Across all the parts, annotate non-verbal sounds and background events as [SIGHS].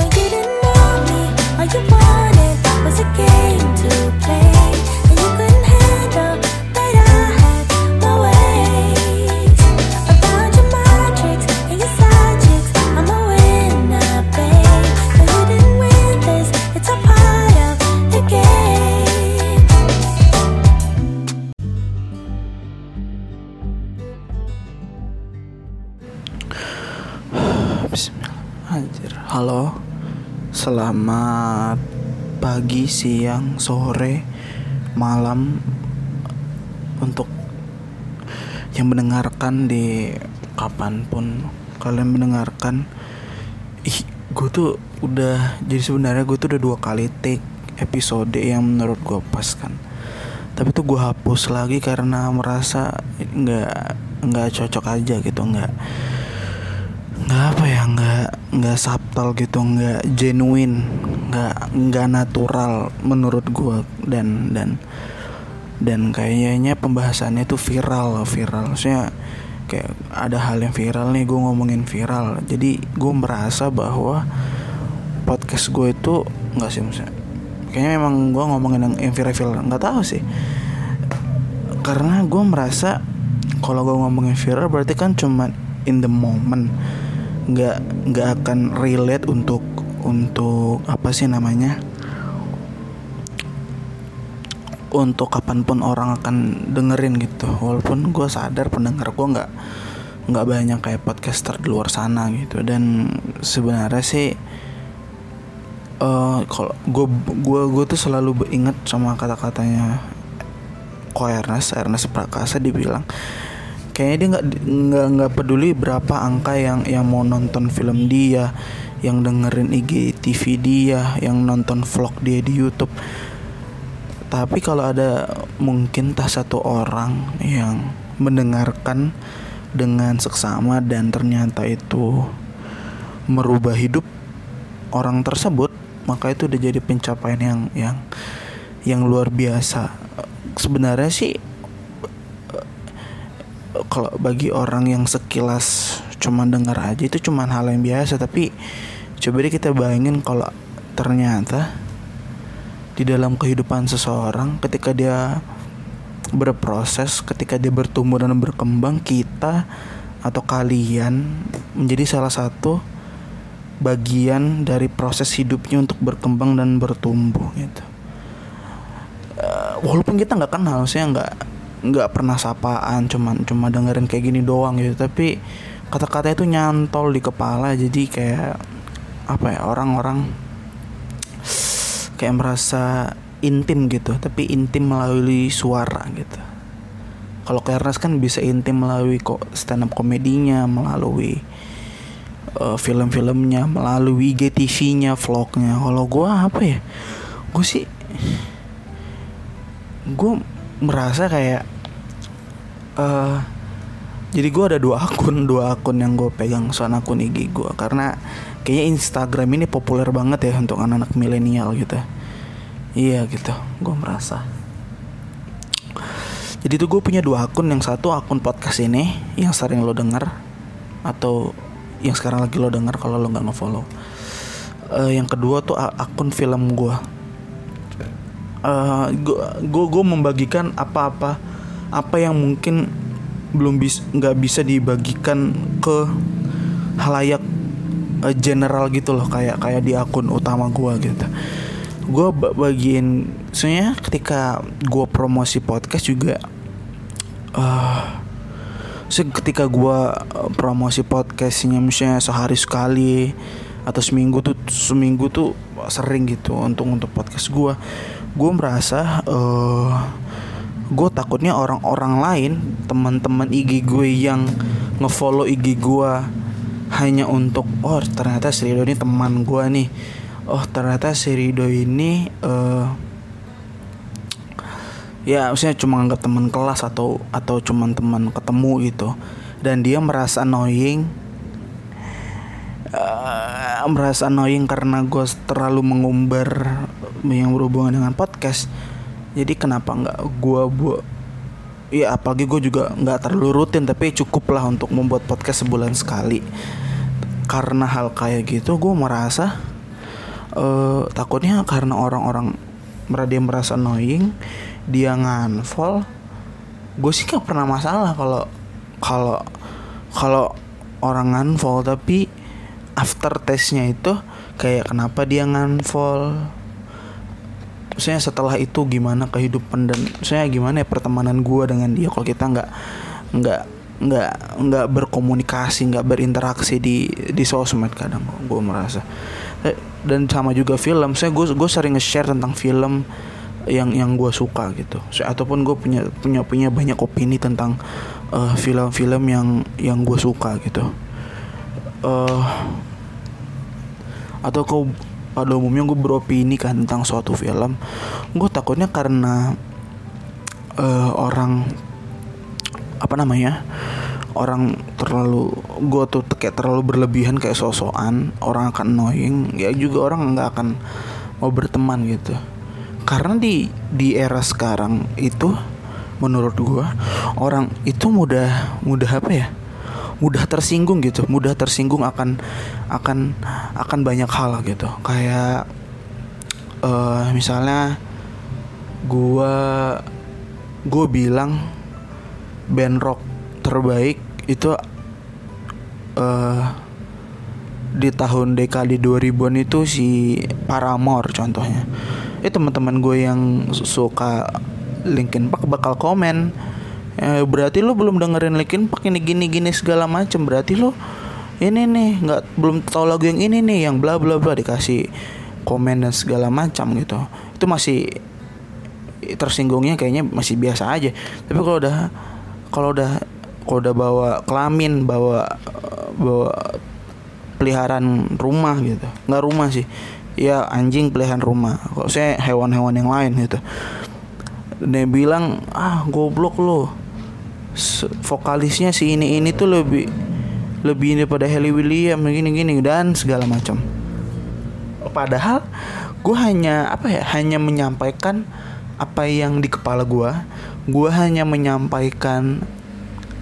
You didn't know me, all you Selamat pagi, siang, sore, malam untuk yang mendengarkan di kapan pun kalian mendengarkan. Ih, gue tuh udah jadi sebenarnya gue tuh udah dua kali take episode yang menurut gue pas kan. Tapi tuh gue hapus lagi karena merasa nggak nggak cocok aja gitu nggak nggak apa ya nggak nggak subtle gitu nggak genuine nggak nggak natural menurut gue dan dan dan kayaknya pembahasannya tuh viral viral. Maksudnya kayak ada hal yang viral nih gue ngomongin viral. Jadi gue merasa bahwa podcast gue itu nggak sih maksudnya kayaknya memang gue ngomongin yang, yang viral nggak tahu sih. Karena gue merasa kalau gue ngomongin viral berarti kan cuman in the moment nggak nggak akan relate untuk untuk apa sih namanya? Untuk kapan pun orang akan dengerin gitu. Walaupun gue sadar pendengar gue nggak nggak banyak kayak podcaster di luar sana gitu. Dan sebenarnya sih eh kalau gue gue tuh selalu inget sama kata-katanya Ko Ernest Ernest Prakasa dibilang kayaknya dia nggak nggak nggak peduli berapa angka yang yang mau nonton film dia yang dengerin IG TV dia yang nonton vlog dia di YouTube. Tapi kalau ada mungkin tak satu orang yang mendengarkan dengan seksama dan ternyata itu merubah hidup orang tersebut maka itu udah jadi pencapaian yang yang yang luar biasa. Sebenarnya sih kalau bagi orang yang sekilas cuma dengar aja itu cuma hal yang biasa. Tapi coba deh kita bayangin kalau ternyata di dalam kehidupan seseorang ketika dia berproses ketika dia bertumbuh dan berkembang kita atau kalian menjadi salah satu bagian dari proses hidupnya untuk berkembang dan bertumbuh gitu. Eh, walaupun kita nggak kenal sih nggak nggak pernah sapaan cuman cuma dengerin kayak gini doang gitu. Tapi kata-kata itu nyantol di kepala jadi kayak apa ya orang-orang kayak merasa intim gitu. Tapi intim melalui suara gitu. Kalau Ernest kan bisa intim melalui kok stand up komedinya melalui uh, film-filmnya melalui IGTV-nya vlognya. Kalau gue apa ya gue sih gue merasa kayak eh jadi gue ada dua akun dua akun yang gue pegang soal akun IG gue karena kayaknya Instagram ini populer banget ya untuk anak-anak milenial gitu iya gitu gue merasa. Jadi tuh gue punya dua akun yang satu akun podcast ini yang sering lo denger atau yang sekarang lagi lo denger kalau lo nggak ngefollow. Eh, yang kedua tuh akun film gue gue gue membagikan apa-apa apa yang mungkin belum bis nggak bisa dibagikan ke halayak eh, general gitu loh kayak kayak di akun utama gue gitu. Gue bagiin sebenarnya ketika gue promosi podcast juga eh sih ketika gue promosi podcastnya misalnya sehari sekali atau seminggu tuh seminggu tuh sering gitu untuk untuk podcast gue gue merasa eh gue takutnya orang-orang lain teman-teman IG gue yang ngefollow IG gue hanya untuk oh ternyata si Rido ini teman gue nih. Oh ternyata si Rido ini eh ya maksudnya cuma anggap teman kelas atau atau cuma teman ketemu gitu. Dan dia merasa annoying eh, merasa annoying karena gue terlalu mengumbar yang berhubungan dengan podcast jadi kenapa nggak gue bu ya apalagi gue juga nggak terlalu rutin tapi cukup lah untuk membuat podcast sebulan sekali. Karena hal kayak gitu gue merasa eh takutnya karena orang-orang dia merasa annoying dia nganfol gue sih gak pernah masalah kalau kalau kalau orang nganfol. Tapi after testnya itu kayak kenapa dia nganfol Maksudnya setelah itu gimana kehidupan dan saya gimana ya pertemanan gue dengan dia kalau kita nggak nggak nggak nggak berkomunikasi nggak berinteraksi di di sosmed kadang gue merasa. Eh, dan sama juga film saya gue gue sering nge-share tentang film yang yang gue suka gitu. Saya- ataupun gue punya punya punya banyak opini tentang eh, film-film yang yang gue suka gitu. Eh atau kau pada umumnya gue beropini kan tentang suatu film. Gue takutnya karena eh, orang apa namanya orang terlalu gue tuh kayak terlalu berlebihan kayak sosokan orang akan annoying ya juga orang nggak akan mau berteman gitu. Karena di di era sekarang itu menurut gue orang itu mudah mudah apa ya mudah tersinggung gitu mudah tersinggung akan akan akan banyak hal gitu kayak eh misalnya gua gue bilang band rock terbaik itu eh di tahun dekade 2000-an itu si Paramore contohnya. Eh teman-teman gue yang su- suka Linkin Park bakal komen eh, berarti lu belum dengerin Linkin Park ini gini gini segala macem. Berarti lu ini nih nggak belum tahu lagu yang ini nih yang bla bla bla dikasih komen dan segala macam gitu. Itu masih tersinggungnya kayaknya masih biasa aja. Tapi kalau udah kalau udah kalau udah bawa kelamin bawa bawa peliharaan rumah gitu. Nggak rumah sih. Ya anjing peliharaan rumah. Kok saya hewan-hewan yang lain gitu. Dia bilang ah goblok lo vokalisnya si ini ini tuh lebih lebih ini pada Halle William gini gini dan segala macam. Padahal gue hanya apa ya hanya menyampaikan apa yang di kepala gue gue hanya menyampaikan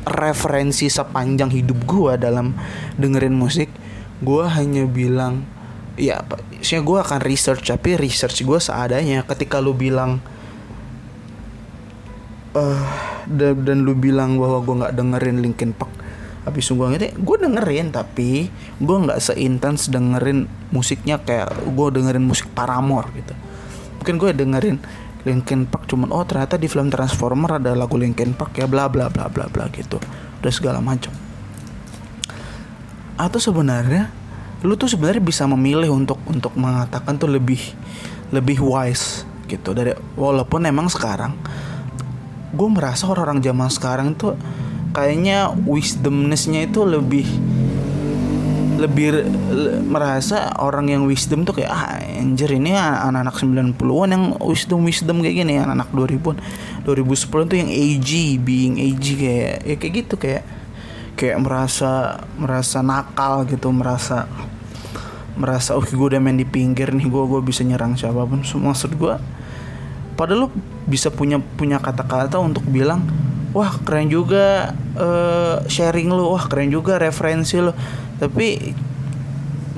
referensi sepanjang hidup gue dalam dengerin musik. Gue hanya bilang ya sih gue akan research tapi research gue seadanya. Ketika lu bilang eh dan, dan lu bilang bahwa gue nggak dengerin Linkin Park. Habis gue ngerti gue dengerin tapi gue nggak seintens dengerin musiknya kayak gue dengerin musik Paramore gitu. Mungkin gue dengerin Linkin Park cuman oh ternyata di film Transformer ada lagu Linkin Park ya bla bla bla bla bla gitu. Udah segala macam. Atau sebenarnya lu tuh sebenarnya bisa memilih untuk untuk mengatakan tuh lebih lebih wise gitu. Dari walaupun emang sekarang gue merasa orang-orang zaman sekarang tuh kayaknya wisdomnessnya itu lebih lebih le- merasa orang yang wisdom tuh kayak ah anjir ini anak-anak 90-an yang wisdom wisdom kayak gini anak-anak 2000-an 2010 tuh yang AG being AG kayak ya kayak gitu kayak kayak merasa merasa nakal gitu merasa merasa oh gue udah main di pinggir nih gue gue bisa nyerang siapa pun. Semua maksud gue padahal lu bisa punya punya kata-kata untuk bilang wah keren juga eh, sharing lu wah keren juga referensi lu. Tapi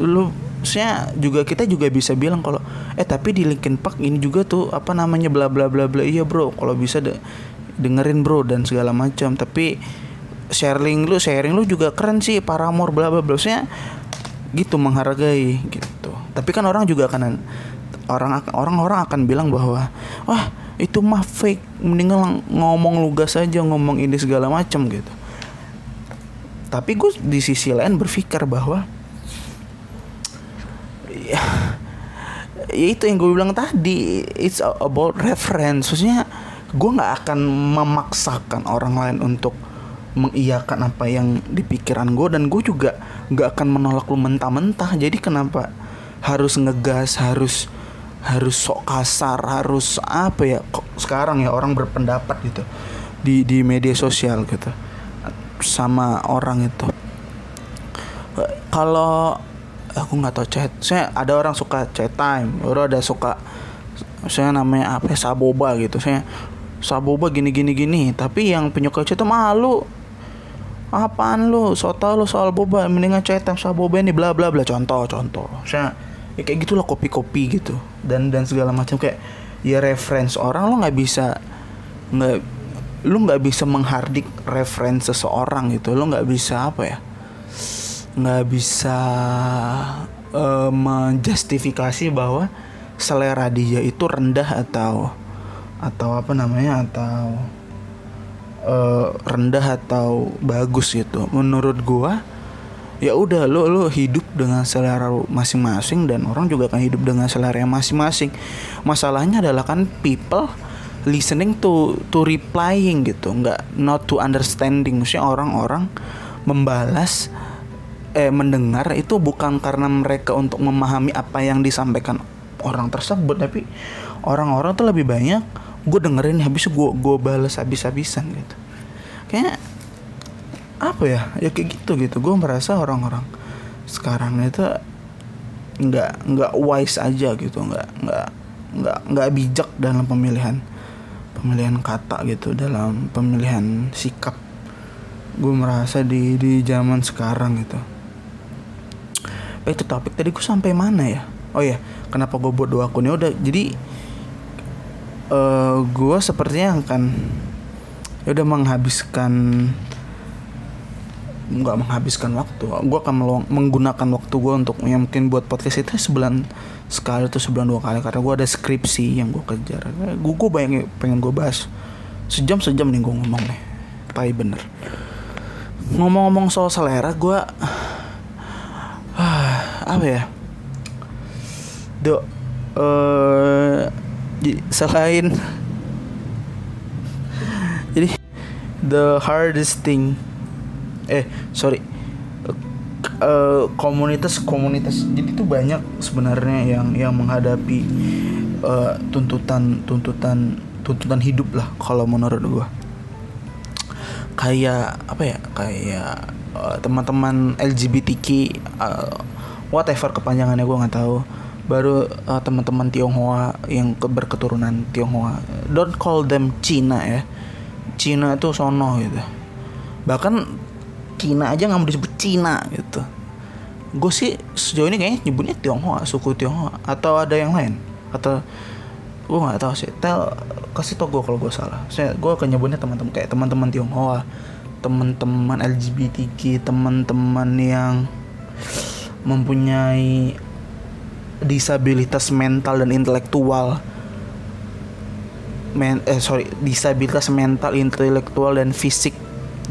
lu saya juga kita juga bisa bilang kalau eh tapi di Linkin Park ini juga tuh apa namanya bla bla bla bla. Iya bro kalau bisa de- dengerin bro dan segala macam. Tapi sharing lu sharing lu juga keren sih Paramore bla bla bla. Saya gitu menghargai gitu. Tapi kan orang juga akan orang orang orang akan bilang bahwa wah itu mah fake. Mendingan ngomong lugas aja ngomong ini segala macam gitu. Tapi gue di sisi lain berpikir bahwa ya, ya itu yang gue bilang tadi it's about reference. Maksudnya gue nggak akan memaksakan orang lain untuk mengiyakan apa yang di pikiran gue dan gue juga nggak akan menolak lu mentah-mentah. Jadi kenapa harus ngegas harus harus sok kasar harus apa ya kok sekarang ya orang berpendapat gitu di di media sosial gitu sama orang itu. Kalau aku nggak tahu chat saya ada orang suka chat time baru ada suka saya namanya apa ya, saboba gitu saya saboba gini gini gini tapi yang penyuka chat itu malu. Apaan lu? So tau lu soal boba mendingan cetam soal boba ini bla bla bla contoh contoh. Saya ya kayak gitulah kopi kopi gitu. Dan dan segala macam. Kayak ya reference orang lo nggak bisa nggak lu nggak bisa menghardik reference seseorang gitu. Lo nggak bisa apa ya? Nggak bisa uh, menjustifikasi bahwa selera dia itu rendah atau atau apa namanya atau uh, rendah atau bagus gitu. Menurut gua ya udah lo lo hidup dengan selera masing-masing dan orang juga akan hidup dengan selera yang masing-masing. Masalahnya adalah kan people listening to to replying gitu. Nggak not to understanding. Maksudnya orang-orang membalas eh mendengar itu bukan karena mereka untuk memahami apa yang disampaikan orang tersebut tapi orang-orang tuh lebih banyak gue dengerin habis gue gue balas habis-habisan gitu. Kayak apa ya? Ya kayak gitu gitu. Gue merasa orang-orang sekarang itu nggak nggak wise aja gitu. Nggak nggak nggak nggak bijak dalam pemilihan pemilihan kata gitu dalam pemilihan sikap. Gue merasa di di zaman sekarang gitu. Eh, itu topik tadi gue sampai mana ya? Oh ya kenapa gue buat dua akun ya? Udah jadi uh, gue sepertinya akan ya udah menghabiskan nggak menghabiskan waktu. Gue akan meluang, menggunakan waktu gue untuk yang mungkin buat podcast itu sebulan sekali atau sebulan dua kali karena gue ada skripsi yang gue kejar. Gue gue bayangin pengen gue bahas. Sejam sejam nih gue ngomong nih. Tapi bener. Ngomong-ngomong soal selera gue [SIGHS] apa ya? Do uh, selain [LAUGHS] jadi the hardest thing eh sorry. Uh, komunitas komunitas jadi tuh banyak sebenarnya yang yang menghadapi uh, tuntutan tuntutan tuntutan hidup lah kalau menurut gua. Kayak apa ya kayak uh, teman-teman LGBTQ uh, whatever kepanjangannya gua nggak tahu. Baru uh, teman-teman Tionghoa yang berketurunan Tionghoa. Don't call them Cina ya. Cina itu sono gitu. Bahkan Cina aja nggak mau disebut Cina gitu. Gue sih sejauh ini kayaknya nyebutnya Tionghoa suku Tionghoa. Atau ada yang lain? Atau gue nggak tahu sih. Tel kasih tau gue kalau gue salah. Saya gue akan nyebutnya teman-teman kayak teman-teman Tionghoa teman-teman LGBTQ teman-teman yang mempunyai disabilitas mental dan intelektual. Men eh sorry disabilitas mental intelektual dan fisik.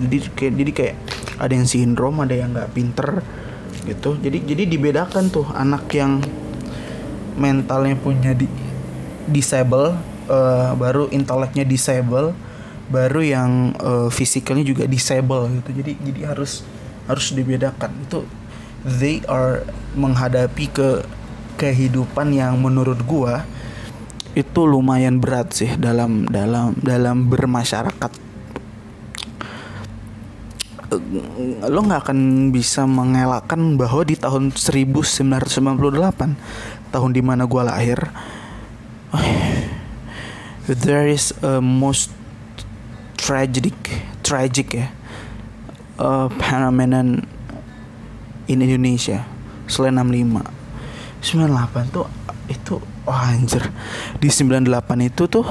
Jadi kayak jadi kayak ada yang sindrom ada yang nggak pinter gitu. Jadi jadi dibedakan tuh anak yang mentalnya punya di disable uh, baru inteleknya disable baru yang uh, physicalnya juga disable gitu. Jadi jadi harus harus dibedakan. Itu they are menghadapi ke kehidupan yang menurut gua itu lumayan berat sih dalam dalam dalam bermasyarakat lo nggak akan bisa mengelakkan bahwa di tahun 1998 tahun di mana gue lahir [SIGHS] there is a most tragic tragic ya uh, phenomenon in Indonesia selain 65 98 tuh itu oh anjir. Di 98 itu tuh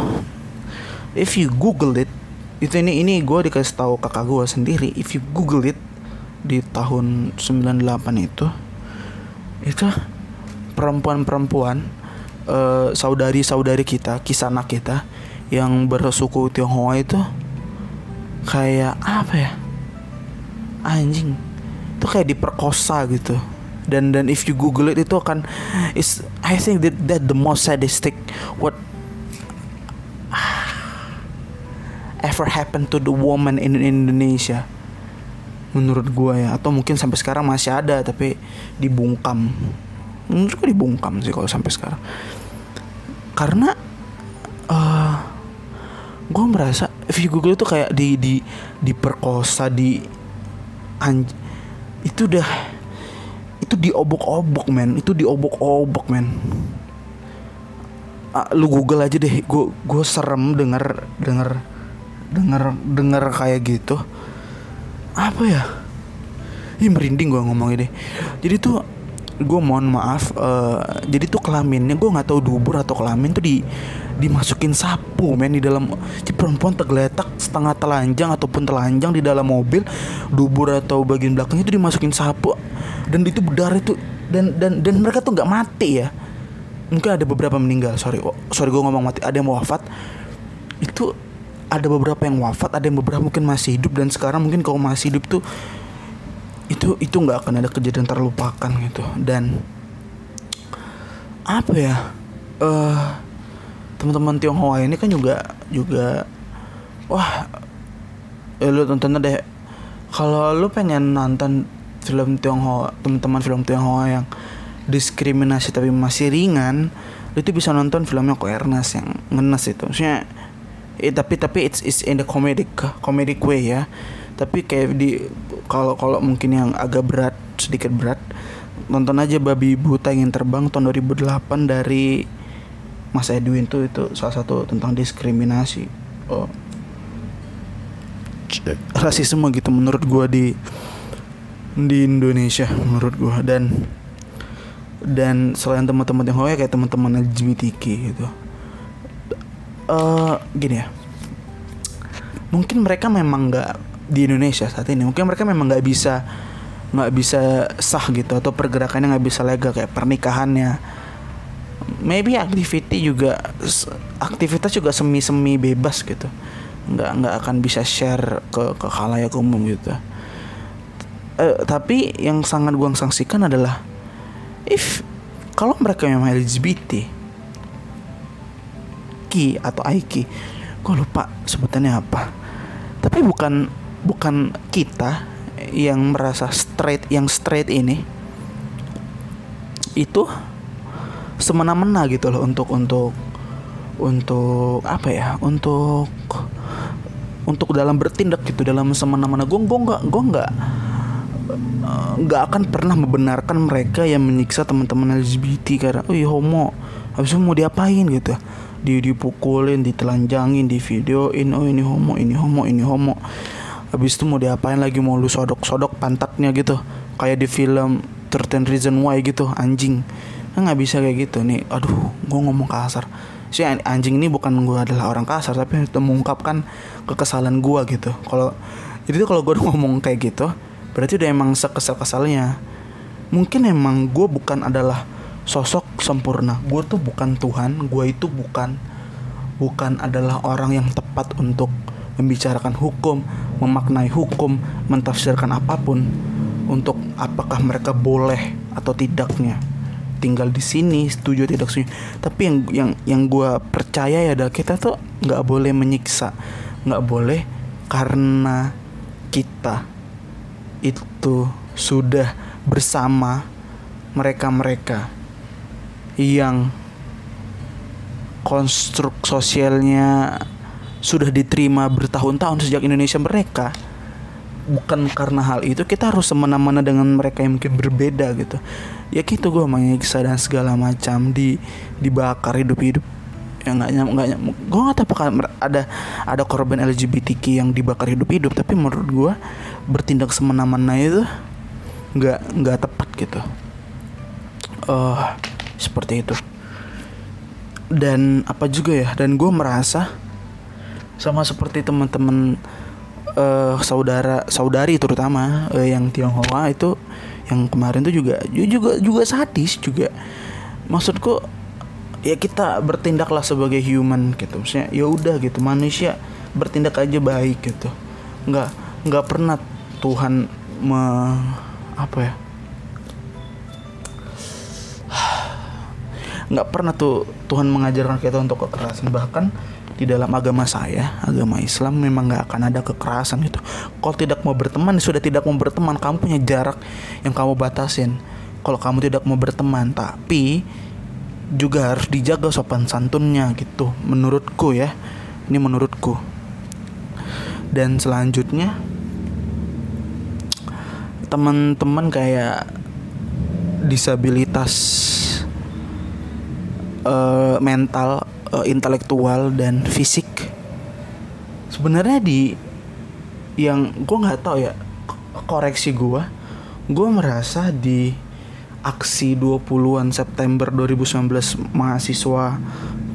if you google it itu ini ini gue dikasih tahu kakak gue sendiri. If you google it di tahun 98 itu itu perempuan-perempuan uh, saudari-saudari kita kisah anak kita yang bersuku Tionghoa itu kayak apa ya? Anjing. Itu kayak diperkosa gitu. Dan dan if you google it itu akan is I think that that the most sadistic what ever happened to the woman in Indonesia? Menurut gue ya. Atau mungkin sampai sekarang masih ada tapi dibungkam. Menurut gue dibungkam sih kalau sampai sekarang. Karena uh, gue merasa if you google itu kayak di di diperkosa di anj itu udah itu diobok-obok men. Itu diobok-obok men. Uh, lu google aja deh. Gue gue serem denger denger denger denger kayak gitu apa ya? Ih merinding gue ngomong ini Jadi tuh gue mohon maaf eh, Jadi tuh kelaminnya gue nggak tahu dubur atau kelamin tuh di dimasukin sapu men di dalam si perempuan tergeletak setengah telanjang ataupun telanjang di dalam mobil dubur atau bagian belakangnya itu dimasukin sapu dan itu berdarah itu dan dan dan mereka tuh nggak mati ya. Mungkin ada beberapa meninggal sorry sorry gue ngomong mati ada yang wafat. Itu ada beberapa yang wafat ada yang beberapa mungkin masih hidup dan sekarang mungkin kalau masih hidup tuh itu itu nggak akan ada kejadian terlupakan gitu. Dan apa ya eh teman-teman Tionghoa ini kan juga juga wah ya lu tonton deh. Kalau lu pengen nonton film Tionghoa teman-teman film Tionghoa yang diskriminasi tapi masih ringan lu tuh bisa nonton filmnya Ko Ernest yang ngenes itu. Maksudnya eh, tapi tapi it's, it's in the comedic comedic way ya. Tapi kayak di kalau kalau mungkin yang agak berat sedikit berat nonton aja babi buta ingin terbang tahun 2008 dari Mas Edwin tuh itu salah satu tentang diskriminasi. Oh. rasisme gitu menurut gua di di Indonesia menurut gua. Dan dan selain teman-teman yang ya kayak teman-teman LGBTQ gitu eh gini ya. Mungkin mereka memang nggak di Indonesia saat ini. Mungkin mereka memang nggak bisa nggak bisa sah gitu atau pergerakannya nggak bisa legal kayak pernikahannya. Maybe activity juga aktivitas juga semi semi bebas gitu. Nggak nggak akan bisa share ke ke khalayak umum gitu. Eh, tapi yang sangat gua sanksikan adalah if kalau mereka memang LGBT Ki atau Aiki. Gue lupa sebutannya apa. Tapi bukan bukan kita yang merasa straight yang straight ini. Itu semena-mena gitu loh untuk untuk untuk apa ya untuk untuk dalam bertindak gitu dalam semena-mena. Gue gue nggak gue nggak nggak akan pernah membenarkan mereka yang menyiksa teman-teman LGBT karena oh homo habis itu mau diapain? gitu di dipukulin ditelanjangin di videoin oh ini homo ini homo ini homo. Habis itu mau diapain lagi? Mau lu sodok-sodok pantatnya gitu. Kayak di film 13 Reason Why gitu anjing. Kan nggak bisa kayak gitu nih. Aduh gue ngomong kasar. Si anjing ini bukan gue adalah orang kasar tapi itu mengungkapkan kekesalan gue gitu. Kalau jadi kalau gue [LAUGHS] ngomong kayak gitu berarti udah emang sekesal-kesalnya. Mungkin emang gue bukan adalah sosok sempurna. Gue tuh bukan Tuhan gue itu bukan bukan adalah orang yang tepat untuk membicarakan hukum memaknai hukum mentafsirkan apa pun untuk apakah mereka boleh atau tidaknya. Tinggal di sini setuju tidak setuju. Tapi yang yang yang gue percaya ya adalah kita tuh nggak boleh menyiksa. Nggak boleh karena kita itu sudah bersama mereka-mereka yang konstruk sosialnya sudah diterima bertahun-tahun sejak Indonesia mereka bukan karena hal itu kita harus semena-mena dengan mereka yang mungkin berbeda gitu. Ya gitu gue menyiksa dan segala macam di dibakar hidup-hidup. Ya nggak nyam nggak nyam gue nggak tahu apakah ada ada korban LGBTQ yang dibakar hidup-hidup tapi menurut gue bertindak semena-mena itu nggak nggak tepat gitu. Uh, seperti itu. Dan apa juga ya dan gue merasa sama seperti teman-teman uh, saudara saudari terutama uh, yang Tionghoa itu yang kemarin tuh juga juga juga sadis juga. Maksudku ya kita bertindaklah sebagai human gitu. Maksudnya ya udah gitu manusia bertindak aja baik gitu. Nggak nggak pernah Tuhan me apa ya nggak pernah tuh Tuhan mengajarkan kita untuk kekerasan bahkan di dalam agama saya, agama Islam memang nggak akan ada kekerasan gitu. Kalau tidak mau berteman, sudah tidak mau berteman, kamu punya jarak yang kamu batasin. Kalau kamu tidak mau berteman, tapi juga harus dijaga sopan santunnya gitu, menurutku ya. Ini menurutku. Dan selanjutnya teman-teman kayak disabilitas uh, mental uh, intelektual dan fisik. Sebenarnya di yang gue nggak tahu ya koreksi gue gue merasa di aksi 20-an September 2019 mahasiswa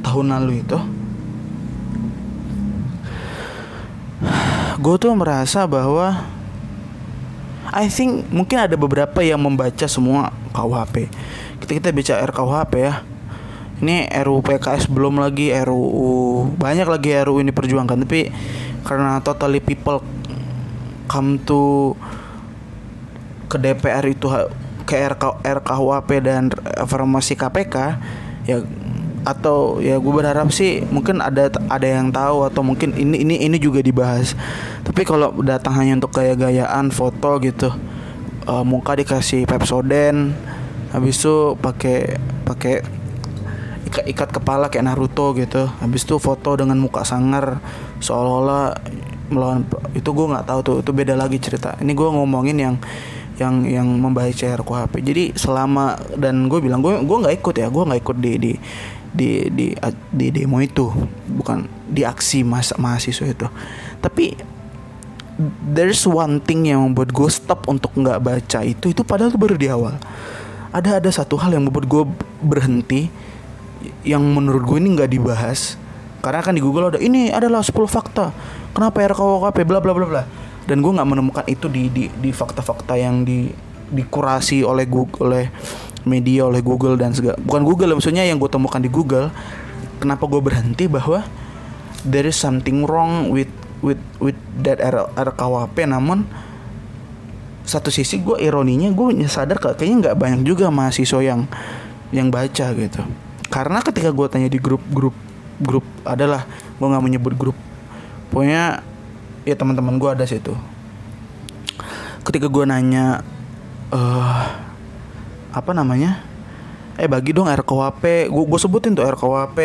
tahun lalu itu gue tuh merasa bahwa I think mungkin ada beberapa yang membaca semua KUHP kita kita baca RKUHP ya ini RUU PKS belum lagi RUU banyak lagi RUU ini perjuangkan tapi karena totally people come to ke DPR itu ke RK, RKUHP dan reformasi KPK ya atau ya gue berharap sih mungkin ada ada yang tahu atau mungkin ini ini ini juga dibahas. Tapi kalau datang hanya untuk gaya-gayaan foto gitu eh, muka dikasih Pepsodent habis itu pakai pakai ikat, ikat kepala kayak Naruto gitu. Habis itu foto dengan muka sangar seolah-olah melawan itu gue nggak tahu tuh itu beda lagi cerita. Ini gue ngomongin yang yang yang membaca RKUHP jadi selama dan gue bilang gue gue nggak ikut ya gue nggak ikut di di di di di demo itu. Bukan di aksi mas mahasiswa itu. Tapi there's one thing yang membuat gue stop untuk nggak baca itu itu padahal baru di awal. Ada ada satu hal yang membuat gue berhenti yang menurut gue ini nggak dibahas karena kan di Google ada ini adalah 10 fakta. Kenapa RKUHP bla bla bla bla. Dan gue nggak menemukan itu di di di fakta-fakta yang di dikurasi oleh Google oleh media oleh Google dan segala bukan Google maksudnya yang gue temukan di Google kenapa gue berhenti bahwa there is something wrong with with with that R- RKUHP namun satu sisi gue ironinya gue sadar kayaknya nggak banyak juga mahasiswa yang yang baca gitu karena ketika gue tanya di grup grup grup adalah gue nggak menyebut grup. Pokoknya ya teman-teman gue ada situ. Ketika gue nanya eh apa namanya? Eh bagi dong RKUHP gue gue sebutin tuh RKUHP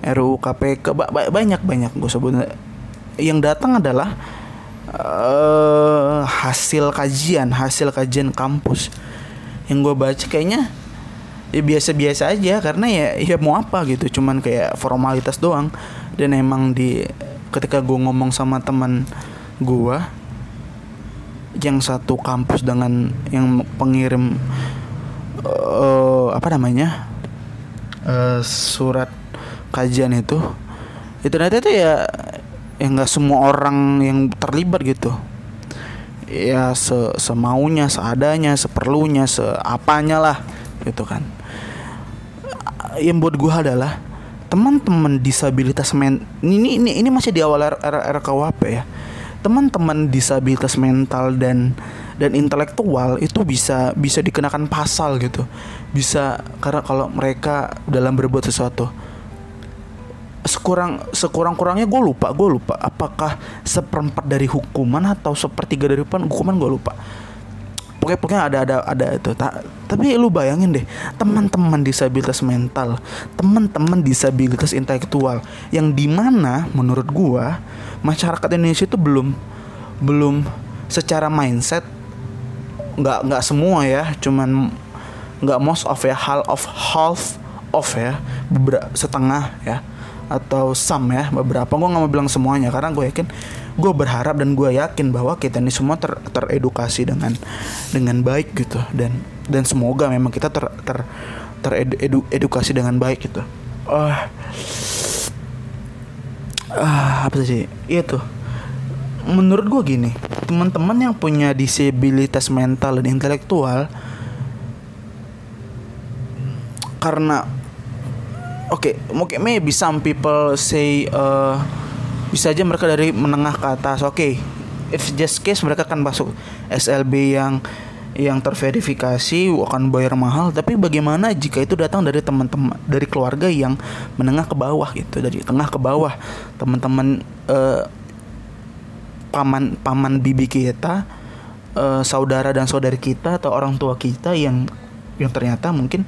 RUU KPK ba- ba- banyak banyak gue sebutin yang datang adalah eh hasil kajian hasil kajian kampus. Yang gue baca kayaknya ya biasa-biasa aja karena ya ya mau apa gitu cuman kayak formalitas doang. Dan emang di ketika gue ngomong sama teman gue yang satu kampus dengan yang pengirim eh apa namanya eh surat kajian itu itu ternyata itu ya ya nggak semua orang yang terlibat gitu. Ya se semaunya seadanya seperlunya seapanya lah gitu kan yang buat gue adalah teman-teman disabilitas men ini ini ini masih di awal R- R- RKUHP ya. Teman-teman disabilitas mental dan dan intelektual itu bisa bisa dikenakan pasal gitu. Bisa karena kalau mereka dalam berbuat sesuatu sekurang sekurang kurangnya gue lupa gue lupa apakah seperempat dari hukuman atau sepertiga dari hukuman gue lupa pokoknya pokoknya ada ada ada itu. Ta- tapi lu bayangin deh teman-teman disabilitas mental teman-teman disabilitas intelektual yang di mana menurut gua masyarakat Indonesia itu belum belum secara mindset nggak nggak semua ya cuman nggak most of ya hal of half of ya beberapa setengah ya atau some ya beberapa. Gue nggak mau bilang semuanya karena gue yakin gue berharap dan gue yakin bahwa kita ini semua ter, teredukasi dengan dengan baik gitu. Dan dan semoga memang kita ter ter teredukasi dengan baik gitu. Ah. Ah apa sih? Iya tuh. Menurut gue gini teman-teman yang punya disabilitas mental dan intelektual karena oke mungkin maybe some people say uh, bisa aja mereka dari menengah ke atas. Oke if just case mereka akan masuk SLB yang yang terverifikasi akan bayar mahal. Tapi bagaimana jika itu datang dari teman-teman dari keluarga yang menengah ke bawah gitu dari tengah ke bawah. Teman-teman eh, paman paman bibi kita eh, saudara dan saudari kita atau orang tua kita yang yang ternyata mungkin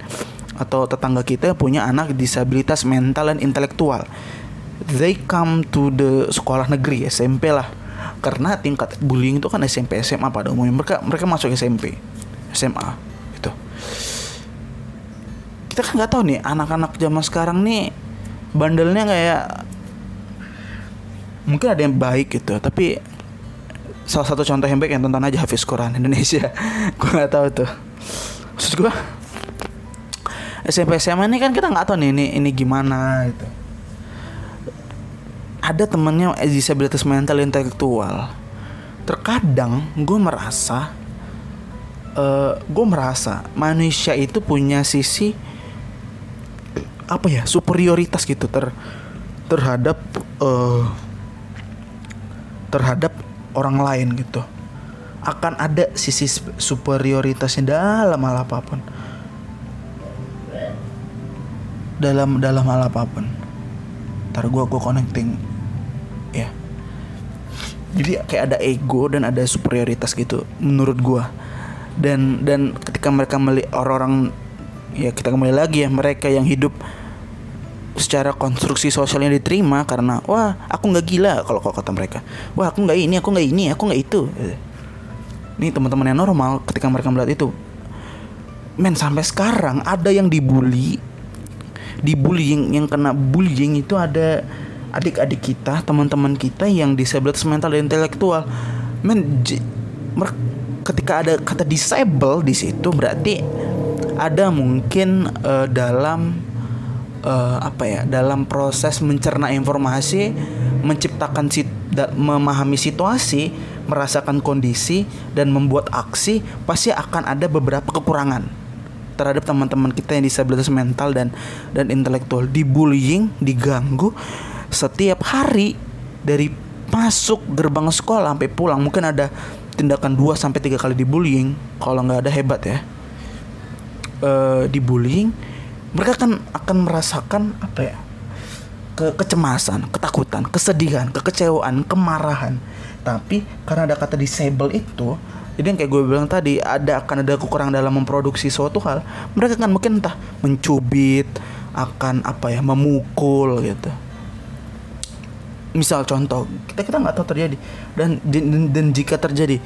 atau tetangga kita punya anak disabilitas mental dan intelektual they come to the sekolah negeri SMP lah. Karena tingkat bullying itu kan SMP SMA pada umumnya. Mereka mereka masuk SMP SMA itu kita kan nggak tahu nih anak-anak zaman sekarang nih bandelnya kayak mungkin ada yang baik gitu tapi salah satu contoh yang baik yang tonton aja Hafiz Quran Indonesia. [LAUGHS] Gue nggak tahu tuh. Maksud gue SMP SMA ini kan kita nggak tahu nih ini ini gimana gitu ada temennya disabilitas mental intelektual. Terkadang gue merasa uh, gue merasa manusia itu punya sisi apa ya superioritas gitu ter terhadap uh, terhadap orang lain gitu. Akan ada sisi superioritasnya dalam hal apa pun. Dalam dalam hal apa pun. Ntar gue gue connecting jadi kayak ada ego dan ada superioritas gitu menurut gue dan dan ketika mereka melihat orang-orang ya kita kembali lagi ya mereka yang hidup secara konstruksi sosialnya diterima karena wah aku nggak gila kalau kata mereka. Wah aku nggak ini aku nggak ini aku nggak itu. Ini teman-teman yang normal ketika mereka melihat itu. Men sampai sekarang ada yang dibully dibullying yang kena bullying itu ada adik-adik kita teman-teman kita yang disabilitas mental dan intelektual. Men ketika ada kata disable di situ berarti ada mungkin uh, dalam uh, apa ya dalam proses mencerna informasi menciptakan sit memahami situasi merasakan kondisi dan membuat aksi pasti akan ada beberapa kekurangan terhadap teman-teman kita yang disabilitas mental dan dan intelektual. Dibullying diganggu setiap hari dari masuk gerbang sekolah sampai pulang mungkin ada tindakan 2 sampai tiga kali dibullying kalau nggak ada hebat ya uh, dibullying mereka kan akan merasakan apa ya ke kecemasan, ketakutan, kesedihan, kekecewaan, kemarahan. Tapi karena ada kata disable itu, jadi yang kayak gue bilang tadi ada akan ada kekurangan dalam memproduksi suatu hal. Mereka kan mungkin entah mencubit, akan apa ya memukul gitu. Misal contoh kita kita nggak tahu terjadi. Dan, dan dan jika terjadi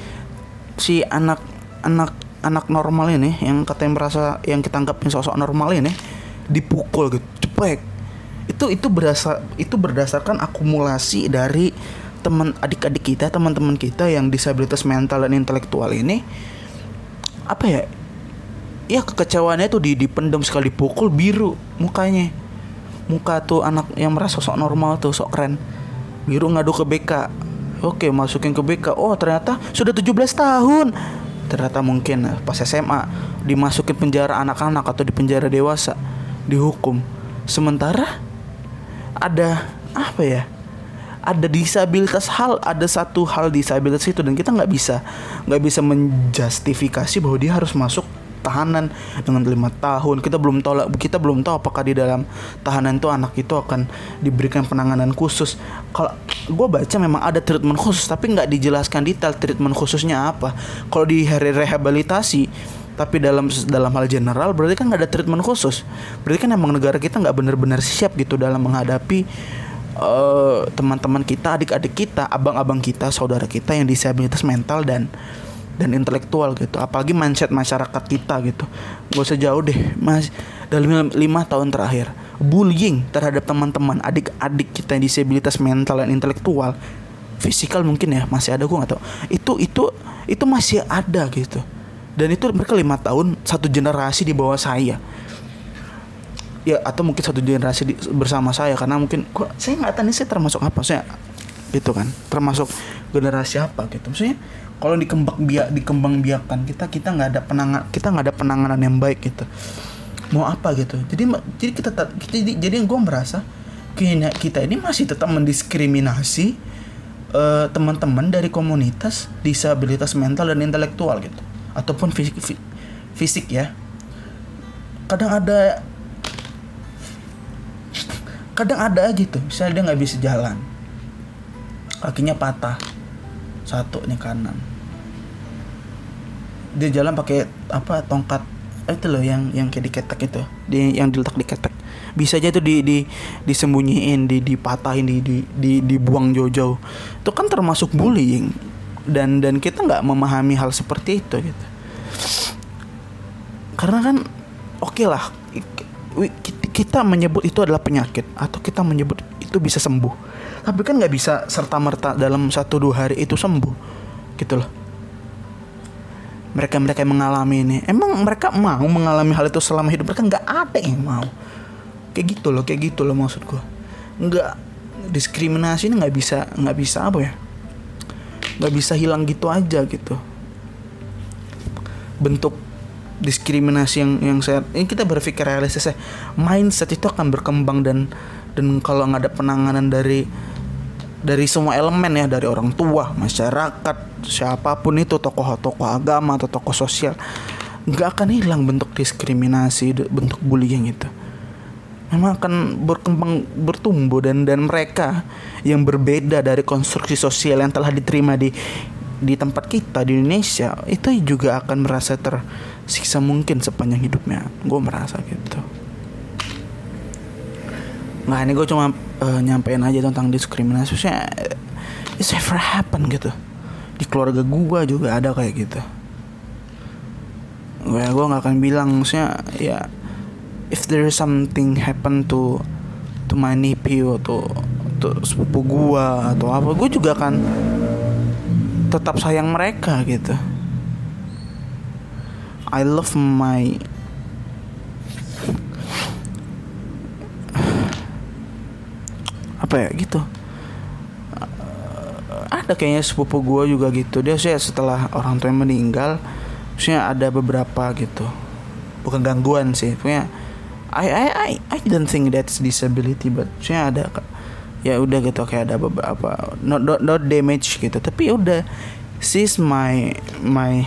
si anak anak anak normal ini yang katanya merasa yang kita anggap sosok normal ini dipukul gitu cepet itu itu berasal itu berdasarkan akumulasi dari teman adik-adik kita teman-teman kita yang disabilitas mental dan intelektual ini apa ya ya kekecewaannya tuh di dipendam sekali pukul biru mukanya. Muka tuh anak yang merasa sok normal tuh sok keren biru ngadu ke BK oke masukin ke BK oh ternyata sudah 17 tahun. Ternyata mungkin pas SMA dimasukin penjara anak-anak atau di penjara dewasa dihukum. Sementara ada apa ya ada disabilitas hal ada satu hal disabilitas itu dan kita nggak bisa nggak bisa menjustifikasi bahwa dia harus masuk tahanan dengan lima tahun. Kita belum tahu kita belum tahu apakah di dalam tahanan itu anak itu akan diberikan penanganan khusus. Kalau gue baca memang ada treatment khusus tapi nggak dijelaskan detail treatment khususnya apa. Kalau di hari rehabilitasi tapi dalam dalam hal general berarti kan nggak ada treatment khusus. Berarti kan emang negara kita nggak benar-benar siap gitu dalam menghadapi uh, teman-teman kita adik-adik kita abang-abang kita saudara kita yang disabilitas mental dan dan intelektual gitu. Apalagi mindset masyarakat kita gitu. Gak usah jauh deh mas. Dalam lima tahun terakhir bullying terhadap teman-teman adik-adik kita yang disabilitas mental dan intelektual fisikal mungkin ya masih ada gue nggak tahu. Itu itu itu masih ada gitu. Dan itu mereka lima tahun satu generasi di bawah saya. Ya atau mungkin satu generasi di, bersama saya karena mungkin gua, saya nggak tahu ini saya termasuk apa saya gitu kan. Termasuk generasi apa gitu. Maksudnya kalau dikembang biak dikembang biakan kita kita nggak ada penangan kita nggak ada penanganan yang baik gitu. Mau apa gitu? Jadi jadi kita jadi jadi gue merasa kita ini masih tetap mendiskriminasi uh, teman-teman dari komunitas disabilitas mental dan intelektual gitu. Ataupun fisik fisik ya. Kadang ada kadang ada tuh misalnya dia nggak bisa jalan. Kakinya patah satu nih kanan. Dia jalan pakai apa tongkat eh, itu loh yang yang kayak diketek itu. Di yang diletak diketek. Bisa aja tuh di di disembunyiin di dipatahin di di, di dibuang jauh-jauh. Itu kan termasuk bullying. Dan dan kita nggak memahami hal seperti itu gitu. Karena kan oke okay lah kita menyebut itu adalah penyakit. Atau kita menyebut itu bisa sembuh tapi kan nggak bisa serta merta dalam satu dua hari itu sembuh gitu loh. Mereka-mereka yang mengalami ini. Emang mereka mau mengalami hal itu selama hidup mereka? Nggak ada yang mau. Kayak gitu loh kayak gitu loh maksud gue nggak diskriminasi ini nggak bisa nggak bisa apa ya? Nggak bisa hilang gitu aja gitu. Bentuk diskriminasi yang yang saya ini kita berpikir realistis ya. Mindset itu akan berkembang dan dan kalau nggak ada penanganan dari dari semua elemen ya dari orang tua masyarakat siapa pun itu tokoh-tokoh agama atau tokoh sosial. Nggak akan hilang bentuk diskriminasi bentuk bullying itu. Memang akan berkembang bertumbuh dan dan mereka yang berbeda dari konstruksi sosial yang telah diterima di di tempat kita di Indonesia itu juga akan merasa tersiksa mungkin sepanjang hidupnya. Gue merasa gitu nah ini gue cuma uh, nyampein aja tentang diskriminasi. Maksudnya it's ever happen gitu. Di keluarga gue juga ada kayak gitu. Gue gue nggak akan bilang maksudnya ya if there is something happen to to my nephew atau to sepupu gua atau apa gue juga akan tetap sayang mereka gitu. I love my apa ya gitu. Ada kayaknya sepupu gue juga gitu. Dia sih setelah orang tuanya meninggal maksudnya ada beberapa gitu. Bukan gangguan sih punya I I I I don't think that's disability but maksudnya ada ya udah gitu kayak ada beberapa not not, not damage gitu. Tapi ya udah she's my my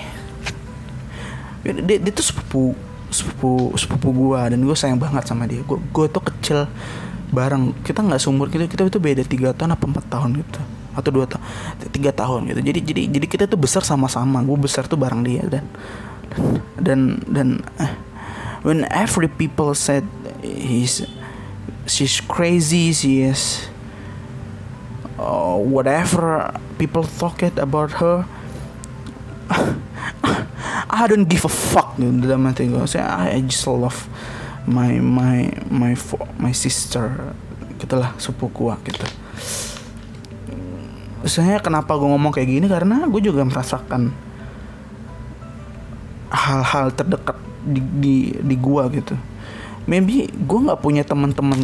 dia, dia tuh sepupu sepupu sepupu gua dan gue sayang banget sama dia. Gue gue tuh kecil bareng. Kita nggak seumur kita kita itu beda tiga tahun apa empat tahun gitu. Atau dua tahun tiga tahun gitu. Jadi jadi jadi kita tuh besar sama-sama. Gue besar tuh bareng dia dan dan dan, eh, when every people said he's she's crazy she is uh, whatever people talk it about her [LAUGHS] I don't give a fuck gitu dalam hati gue. Saya I just love my my my my sister gitulah sepupu gua gitu. Saya kenapa gue ngomong kayak gini? Karena gue juga merasakan hal-hal terdekat di di di gua gitu. Maybe gue nggak punya teman-teman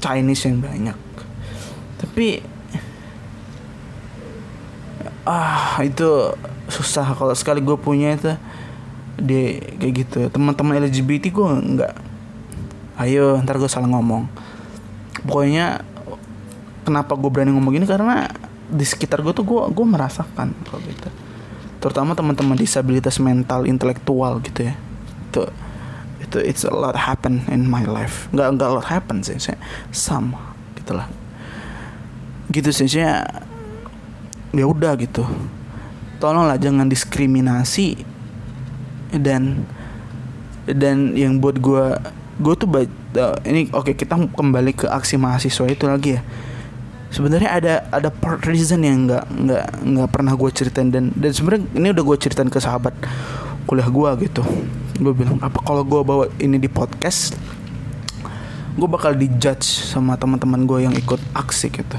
Chinese yang banyak. Tapi ah itu susah. Kalau sekali gue punya itu di kayak gitu. Teman-teman LGBT gue nggak ayo ntar gue salah ngomong. Pokoknya kenapa gue berani ngomong gini karena di sekitar gue tuh gue gue merasakan kalau gitu. Terutama teman-teman disabilitas mental intelektual gitu ya. Itu itu it's a lot happen in my life. Nggak nggak a lot happen sih saya sama gitulah. Gitu sih saya ya udah gitu. Tolonglah jangan diskriminasi dan dan yang buat gue gue tuh uh, ini oke okay, kita kembali ke aksi mahasiswa itu lagi ya. Sebenarnya ada ada part reason yang nggak nggak nggak pernah gue ceritain dan dan sebenarnya ini udah gue ceritain ke sahabat kuliah gue gitu. Gue bilang apa kalau gue bawa ini di podcast gue bakal dijudge sama teman-teman gue yang ikut aksi gitu.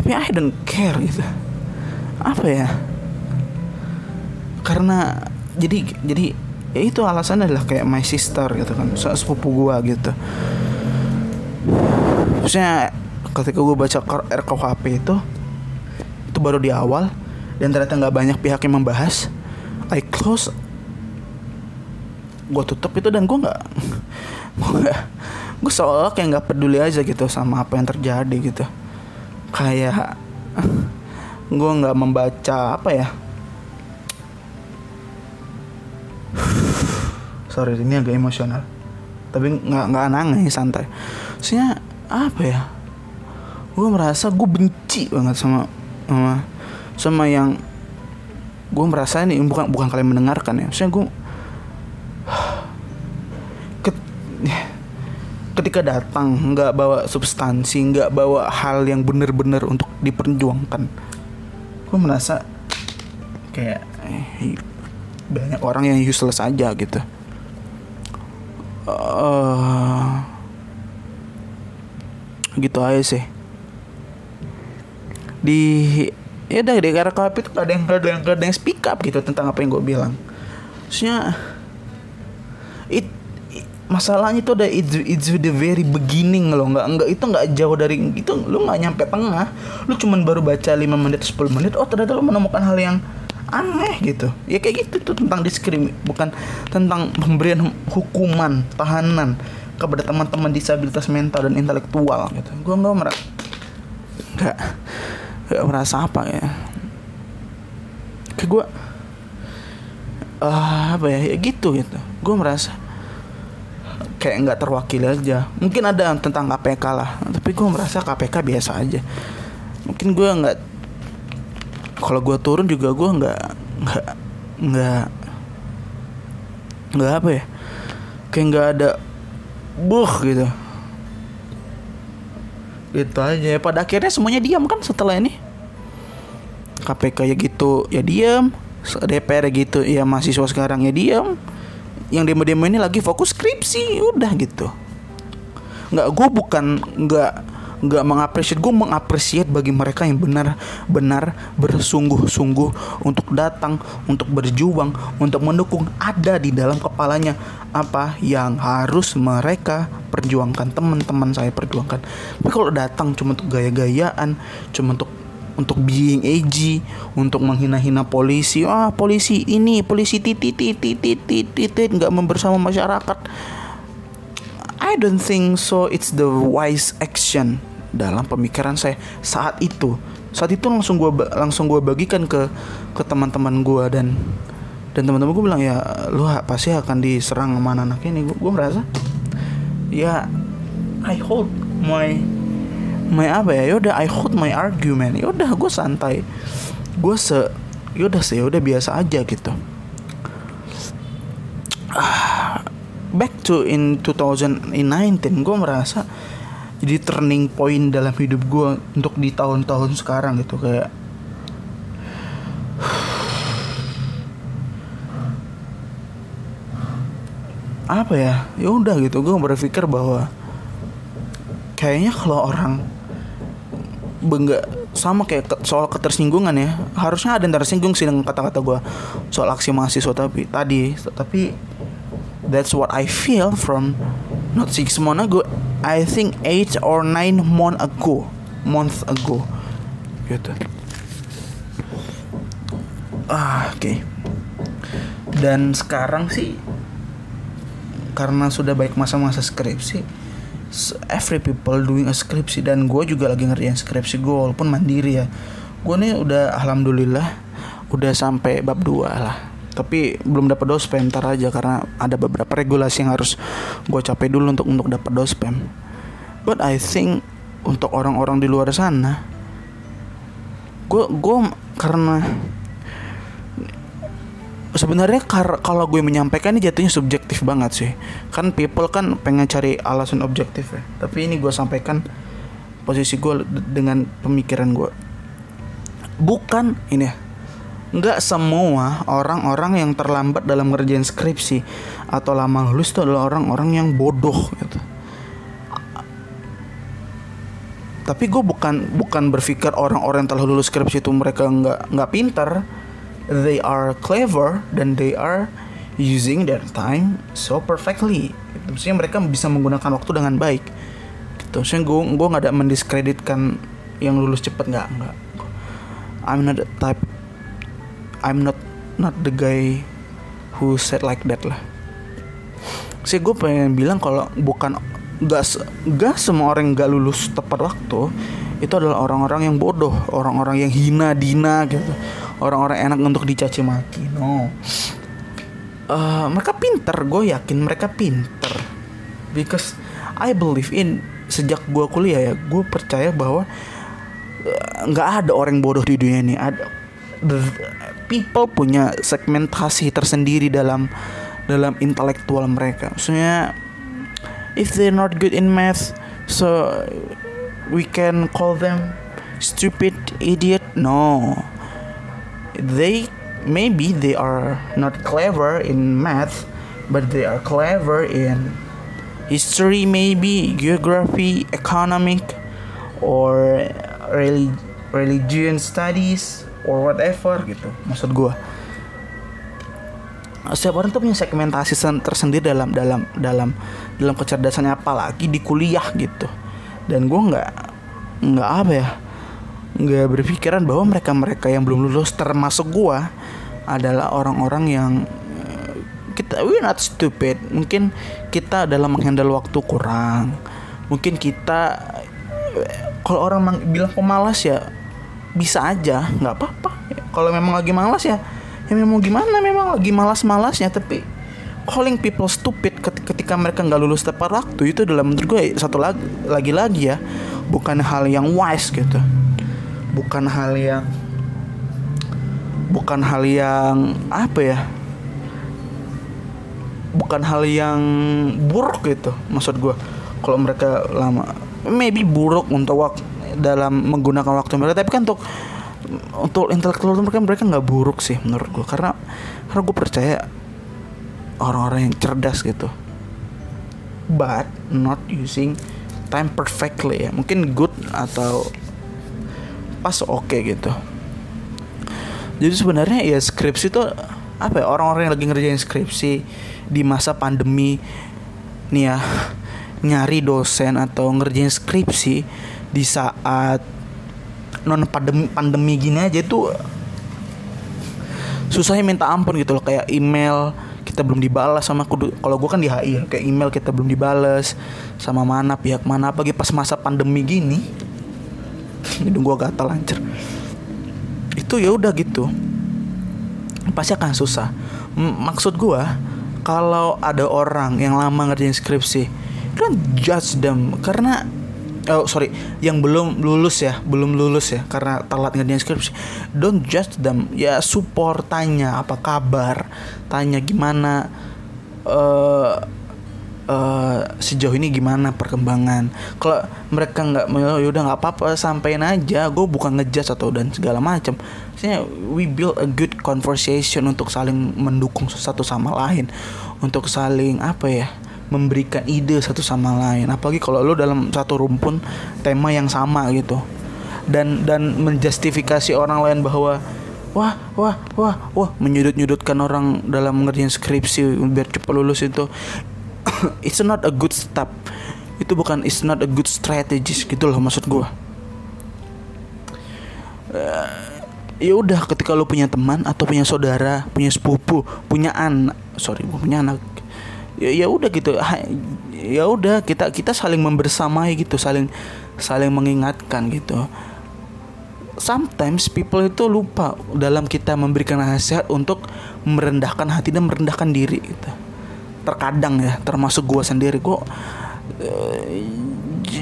Tapi I don't care gitu. Apa ya? Karena jadi jadi ya itu alasannya adalah kayak my sister gitu kan. Sepupu gue gitu. Maksudnya ketika gue baca RKUHP itu itu baru di awal dan ternyata nggak banyak pihak yang membahas I close gue tutup itu dan gue nggak gue gue seolah kayak nggak peduli aja gitu sama apa yang terjadi gitu. Kayak [LAUGHS] gue nggak membaca apa ya sorry ini agak emosional. Tapi nggak nggak nangis santai. Maksudnya apa ya? Gue merasa gue benci banget sama sama sama yang gue merasa ini bukan bukan kalian mendengarkan ya. Maksudnya gue [SIGHS] [SIGHS] ketika datang nggak bawa substansi nggak bawa hal yang benar-benar untuk diperjuangkan. Gue merasa kayak eh, banyak orang yang useless aja gitu uh, gitu aja sih. Di ya udah di RKP itu ada yang ada yang ada yang speak up gitu tentang apa yang gue bilang. Maksudnya it, it- masalahnya itu ada it's, it's the very beginning loh. Nggak nggak itu nggak jauh dari itu lu nggak nyampe tengah. Lu cuman baru baca 5 menit 10 menit oh ternyata lu menemukan hal yang aneh gitu. Ya kayak gitu tuh tentang diskrim bukan tentang pemberian hukuman tahanan kepada teman-teman disabilitas mental dan intelektual gitu. Gue nggak merasa nggak nggak merasa apa ya. Kayak gue eh apa ya, ya gitu gitu. Gue merasa kayak nggak terwakili aja. Mungkin ada tentang KPK lah tapi gue merasa KPK biasa aja. Mungkin gue nggak kalau gue turun juga gue nggak nggak nggak nggak apa ya? Kayak nggak ada buh gitu. Gitu aja. Pada akhirnya semuanya diam kan setelah ini? KPK ya gitu ya diam. DPR ya gitu ya mahasiswa sekarang ya diam. Yang demo-demo ini lagi fokus skripsi udah gitu. Nggak gue bukan nggak nggak mengapresiasi gue mengapresiasi bagi mereka yang benar-benar bersungguh-sungguh untuk datang untuk berjuang untuk mendukung ada di dalam kepalanya apa yang harus mereka perjuangkan teman-teman saya perjuangkan tapi kalau datang cuma untuk gaya-gayaan cuma untuk untuk being edgy, untuk menghina-hina polisi. Ah, polisi ini, polisi titit titit titit titit nggak membersama masyarakat. I don't think so. It's the wise action dalam pemikiran saya saat itu. Saat itu langsung ba- langsung gua bagikan ke ke teman-teman gua dan dan teman-teman gue bilang ya lu pasti akan diserang sama anak ini. Gue gue merasa ya I hold my my apa ya yaudah I hold my argument yaudah gue santai gue se yaudah sih yaudah biasa aja gitu Ah, back to in 2019 gue merasa jadi turning point dalam hidup gue untuk di tahun-tahun sekarang gitu kayak apa ya? Ya udah gitu gue berpikir bahwa kayaknya kalau orang bengga sama kayak soal ketersinggungan ya harusnya ada yang tersinggung sih dengan kata-kata gue soal aksi mahasiswa tapi tadi. Tapi that's what I feel from not six months ago I think eight or nine month ago. Month ago. Gitu. Ah oke dan sekarang sih karena sudah baik masa-masa skripsi every people doing a skripsi dan gue juga lagi ngerjain skripsi gue walaupun mandiri ya. Gue nih udah alhamdulillah udah sampai bab 2 lah tapi belum dapat dospem ntar aja karena ada beberapa regulasi yang harus gue capai dulu untuk untuk dapat dospem but I think untuk orang-orang di luar sana gue gue karena sebenarnya kar- kalau gue menyampaikan ini jatuhnya subjektif banget sih. Kan people kan pengen cari alasan objektif ya. Tapi ini gue sampaikan posisi gue dengan pemikiran gue bukan ini ya nggak semua orang-orang yang terlambat dalam ngerjain skripsi atau lama lulus itu adalah orang-orang yang bodoh gitu. Tapi gue bukan bukan berpikir orang-orang yang telah lulus skripsi itu mereka nggak nggak pintar. They are clever dan they are using their time so perfectly. Gitu. maksudnya mereka bisa menggunakan waktu dengan baik. Gitu. Maksudnya gue gue nggak ada mendiskreditkan yang lulus cepet nggak nggak. I'm not the type I'm not not the guy who said like that lah. Sih gue pengen bilang kalau bukan gak, gak semua orang gak lulus tepat waktu itu adalah orang-orang yang bodoh orang-orang yang hina dina gitu. Orang-orang enak untuk dicaci maki no. Eh, mereka pinter gue yakin mereka pinter. Because I believe in sejak gue kuliah ya gue percaya bahwa eh, nggak ada orang bodoh di dunia ini. Ada people punya segmentasi tersendiri dalam dalam intelektual mereka. Maksudnya if they're not good in math so we can call them stupid idiot? No. They maybe they are not clever in math but they are clever in history maybe geography economic or relig- religion studies or whatever gitu. Maksud gue setiap orang tuh punya segmentasi sen- tersendiri dalam dalam dalam dalam kecerdasannya apalagi di kuliah gitu. Dan gue nggak nggak apa ya nggak berpikiran bahwa mereka mereka yang belum lulus termasuk gue adalah orang-orang yang eh, kita we not stupid. Mungkin kita dalam menghandle waktu kurang. Mungkin kita eh, kalau orang bilang pemalas ya bisa aja nggak apa-apa. Kalau memang lagi malas ya ya memang gimana memang lagi malas-malasnya. Tapi calling people stupid ket- ketika mereka nggak lulus tepat waktu itu dalam menurut gue satu lagi lagi lagi ya. Bukan hal yang wise gitu. Bukan hal yang bukan hal yang apa ya? Bukan hal yang buruk gitu maksud gue. Kalau mereka lama maybe buruk untuk waktu dalam menggunakan waktu mereka. Tapi kan untuk untuk intelektual mereka mereka nggak buruk sih menurut gue karena karena gue percaya orang-orang yang cerdas gitu. But not using time perfectly ya. Mungkin good atau pas oke gitu. Jadi sebenarnya ya skripsi itu apa ya? Orang-orang yang lagi ngerjain skripsi di masa pandemi nih ya nyari dosen atau ngerjain skripsi di saat non pandemi pandemi gini aja itu susahnya minta ampun gitu loh. Kayak email kita belum dibalas sama kudu kalau gue kan di HI ya, kayak email kita belum dibalas sama mana pihak mana. Apalagi pas masa pandemi gini [LAUGHS] hidung gue gatal lancar itu ya udah gitu. Pasti akan susah. M- maksud gue kalau ada orang yang lama ngerjain skripsi don't judge them. Karena oh sorry. Yang belum lulus ya belum lulus ya karena telat ngerjain skripsi. Don't judge them. Ya support tanya apa kabar tanya gimana eh eh, sejauh ini gimana perkembangan. Kalau mereka nggak mau ya udah nggak apa-apa sampein aja. Gue bukan ngejudge atau dan segala macam Maksudnya we build a good conversation untuk saling mendukung satu sama lain. Untuk saling apa ya memberikan ide satu sama lain. Apalagi kalau lo dalam satu rumpun tema yang sama gitu. Dan dan menjustifikasi orang lain bahwa wah wah wah wah menyudut-nyudutkan orang dalam ngerjain skripsi biar cepat lulus itu. [COUGHS] It's not a good step. Itu bukan it's not a good strategist gitu loh maksud gua. Eh, ya udah ketika lo punya teman atau punya saudara punya sepupu punya anak sorry punya anak ya ya udah gitu. Ya udah kita kita saling membersamai gitu saling saling mengingatkan gitu. Sometimes people itu lupa dalam kita memberikan nasihat untuk merendahkan hati dan merendahkan diri gitu. Terkadang ya, termasuk gua sendiri. Gua eh,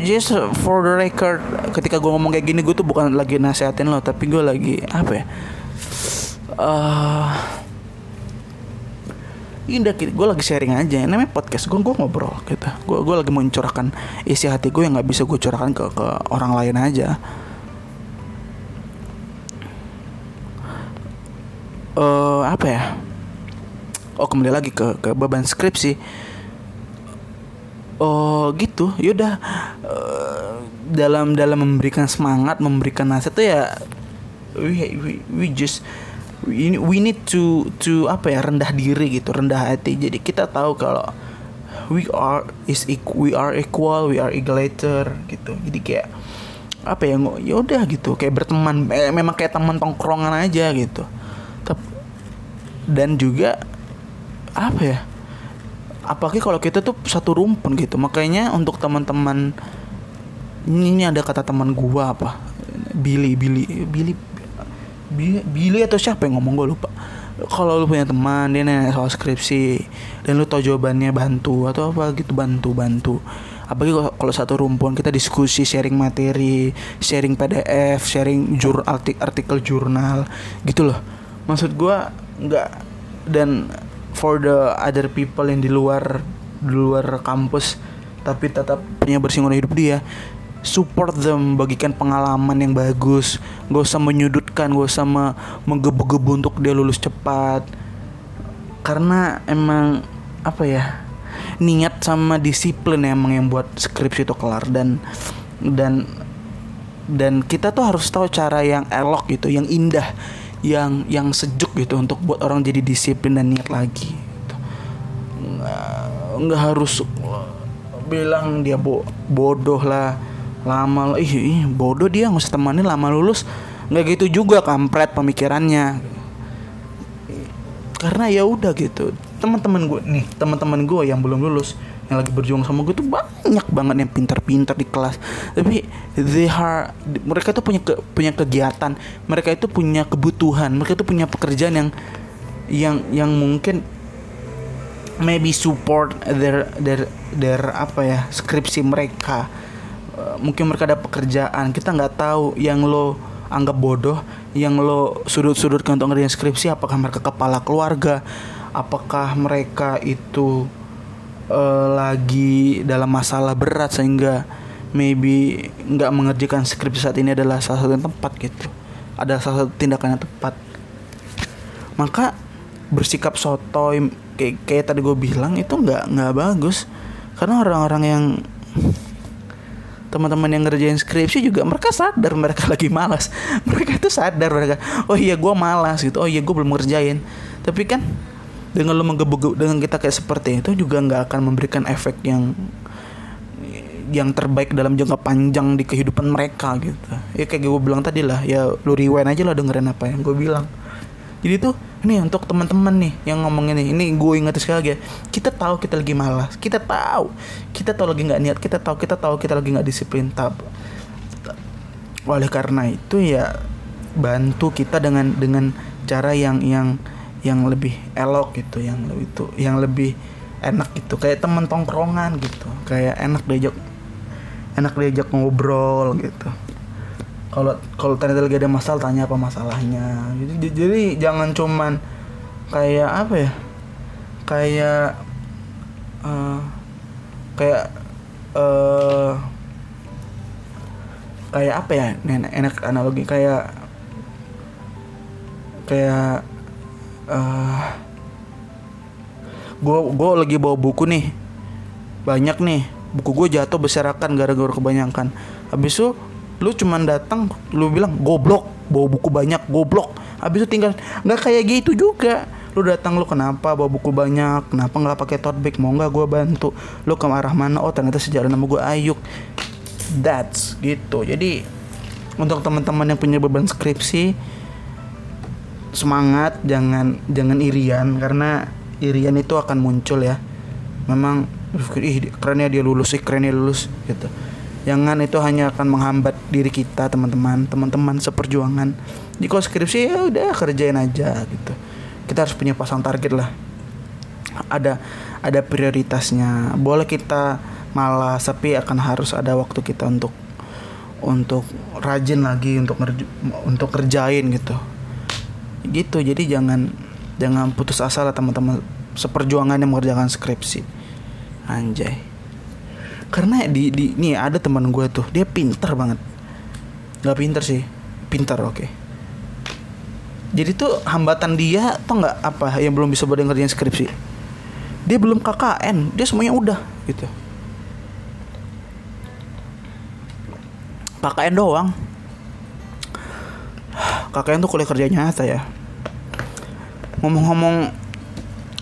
just for the record ketika gua ngomong kayak gini gue tuh bukan lagi nasihatin lo tapi gue lagi apa ya eh ini udah gue lagi sharing aja. Namanya podcast gue gue ngobrol gitu. Gue gue lagi mencurahkan isi hati gue yang nggak bisa gue curahkan ke ke orang lain aja. Eh apa ya? Oh kembali lagi ke ke beban skripsi. Oh gitu. Yaudah Eh, dalam dalam memberikan semangat memberikan nasihat tuh ya we we, we just we, need to to apa ya rendah diri gitu rendah hati. Jadi kita tahu kalau we are is we are equal we are egalator gitu. Jadi kayak apa ya ya udah gitu kayak berteman eh, memang kayak teman tongkrongan aja gitu. Dan juga apa ya apalagi kalau kita tuh satu rumpun gitu. Makanya untuk teman-teman ini ada kata teman gua apa? Billy Billy Billy Billy, atau siapa yang ngomong? Gue lupa. Kalau lu punya teman dia nanya soal skripsi dan lu tau jawabannya bantu atau apa gitu bantu bantu. Apalagi kalau- satu rumpun kita diskusi sharing materi sharing PDF sharing jur artik- artikel jurnal gitu loh. Maksud gua nggak dan for the other people yang di luar di luar kampus tapi tetap punya bersinggungan hidup dia support them bagikan pengalaman yang bagus. Gak usah menyudutkan gak usah me- menggebu-gebu untuk dia lulus cepat. Karena emang apa ya niat sama disiplin emang yang buat skripsi itu kelar. Dan dan dan kita tuh harus tahu cara yang elok gitu yang indah yang yang sejuk gitu untuk buat orang jadi disiplin dan niat lagi gitu. nggak nggak harus bilang dia bo bodoh lah lama ih, ih bodoh dia nggak usah temanin lama lulus. Nggak gitu juga kampret pemikirannya. Karena ya udah gitu teman-teman gue nih teman-teman gue yang belum lulus yang lagi berjuang sama gue tuh banyak banget yang pintar-pintar di kelas. Tapi they are mereka tuh punya ke, punya kegiatan mereka itu punya kebutuhan mereka tuh punya pekerjaan yang yang yang mungkin maybe support their their their apa ya skripsi mereka Uh, mungkin mereka ada pekerjaan. Kita nggak tahu yang lo anggap bodoh yang lo sudut-sudutkan untuk ngerjain skripsi apakah mereka kepala keluarga apakah mereka itu uh, lagi dalam masalah berat sehingga maybe nggak mengerjakan skripsi saat ini adalah salah satu yang tepat gitu. Ada salah satu tindakan yang tepat. Maka bersikap sotoy kayak, kayak tadi gue bilang itu nggak nggak bagus. Karena orang-orang yang teman-teman yang ngerjain skripsi juga mereka sadar mereka [LAUGHS] lagi malas. Mereka itu sadar mereka oh iya gue malas gitu. Oh iya gue belum ngerjain. Tapi kan dengan lo menggebu dengan kita kayak seperti itu juga nggak akan memberikan efek yang yang terbaik dalam jangka panjang di kehidupan mereka gitu. Ya kayak gue bilang tadi lah ya lu rewind aja lah dengerin apa yang gue bilang jadi tuh ini untuk teman-teman nih yang ngomong ini ini gue ingat sekali lagi ya. Kita tahu kita lagi malas kita tahu. Kita tahu lagi nggak niat kita tahu kita tahu kita lagi nggak disiplin. Tab oleh karena itu ya bantu kita dengan dengan cara yang yang yang lebih elok gitu yang lebih itu yang lebih enak gitu. Kayak temen tongkrongan gitu kayak enak diajak enak diajak ngobrol gitu kalau kalau ternyata lagi ada masalah tanya apa masalahnya. Jadi jadi jangan cuman kayak apa ya? Kayak uh, kayak uh, kayak apa ya? Enak, enak analogi kayak kayak uh, gue gue lagi bawa buku nih. Banyak nih. Buku gue jatuh berserakan gara-gara kebanyakan. Habis itu lu cuman datang lu bilang goblok bawa buku banyak goblok. Habis itu tinggal nggak kayak gitu juga. Lu datang lu kenapa bawa buku banyak? Kenapa nggak pakai tote bag? Mau nggak gue bantu? Lu ke arah mana? Oh ternyata sejalan sama gue ayuk. That's gitu. Jadi untuk teman-teman yang punya beban skripsi semangat jangan jangan irian karena irian itu akan muncul ya. Memang ih kerennya dia lulus sih kerennya lulus gitu jangan itu hanya akan menghambat diri kita teman-teman. Teman-teman seperjuangan. Di kalau skripsi ya udah kerjain aja gitu. Kita harus punya pasang target lah. Ada ada prioritasnya. Boleh kita malas tapi akan harus ada waktu kita untuk untuk rajin lagi untuk ngerj untuk kerjain gitu. Gitu. Jadi jangan jangan putus asa lah teman-teman. Seperjuangan yang mengerjakan skripsi. Anjay karena di di nih ada teman gue tuh dia pinter banget. Nggak pinter sih. Pinter oke. Okay. jadi tuh hambatan dia tuh nggak apa yang belum bisa buat ngerjain skripsi? Dia belum KKN dia semuanya udah gitu. KKN doang. KKN tuh kuliah kerja nyata ya. Ngomong-ngomong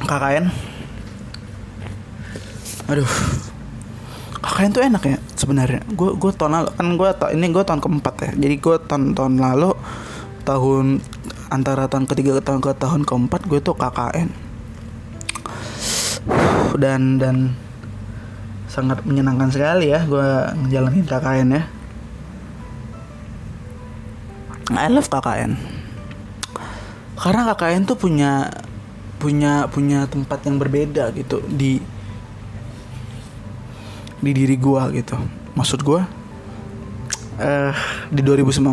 KKN aduh KKN tuh enak ya sebenarnya. Gue gue tahun lalu kan gue ini gue tahun keempat ya. Jadi gue tahun tahun lalu tahun antara tahun ketiga ke tahun ke tahun keempat gue tuh KKN dan dan sangat menyenangkan sekali ya gue ngejalanin KKN ya. I love KKN karena KKN tuh punya punya punya tempat yang berbeda gitu. Di di diri gua gitu. Maksud gua uh, di 2019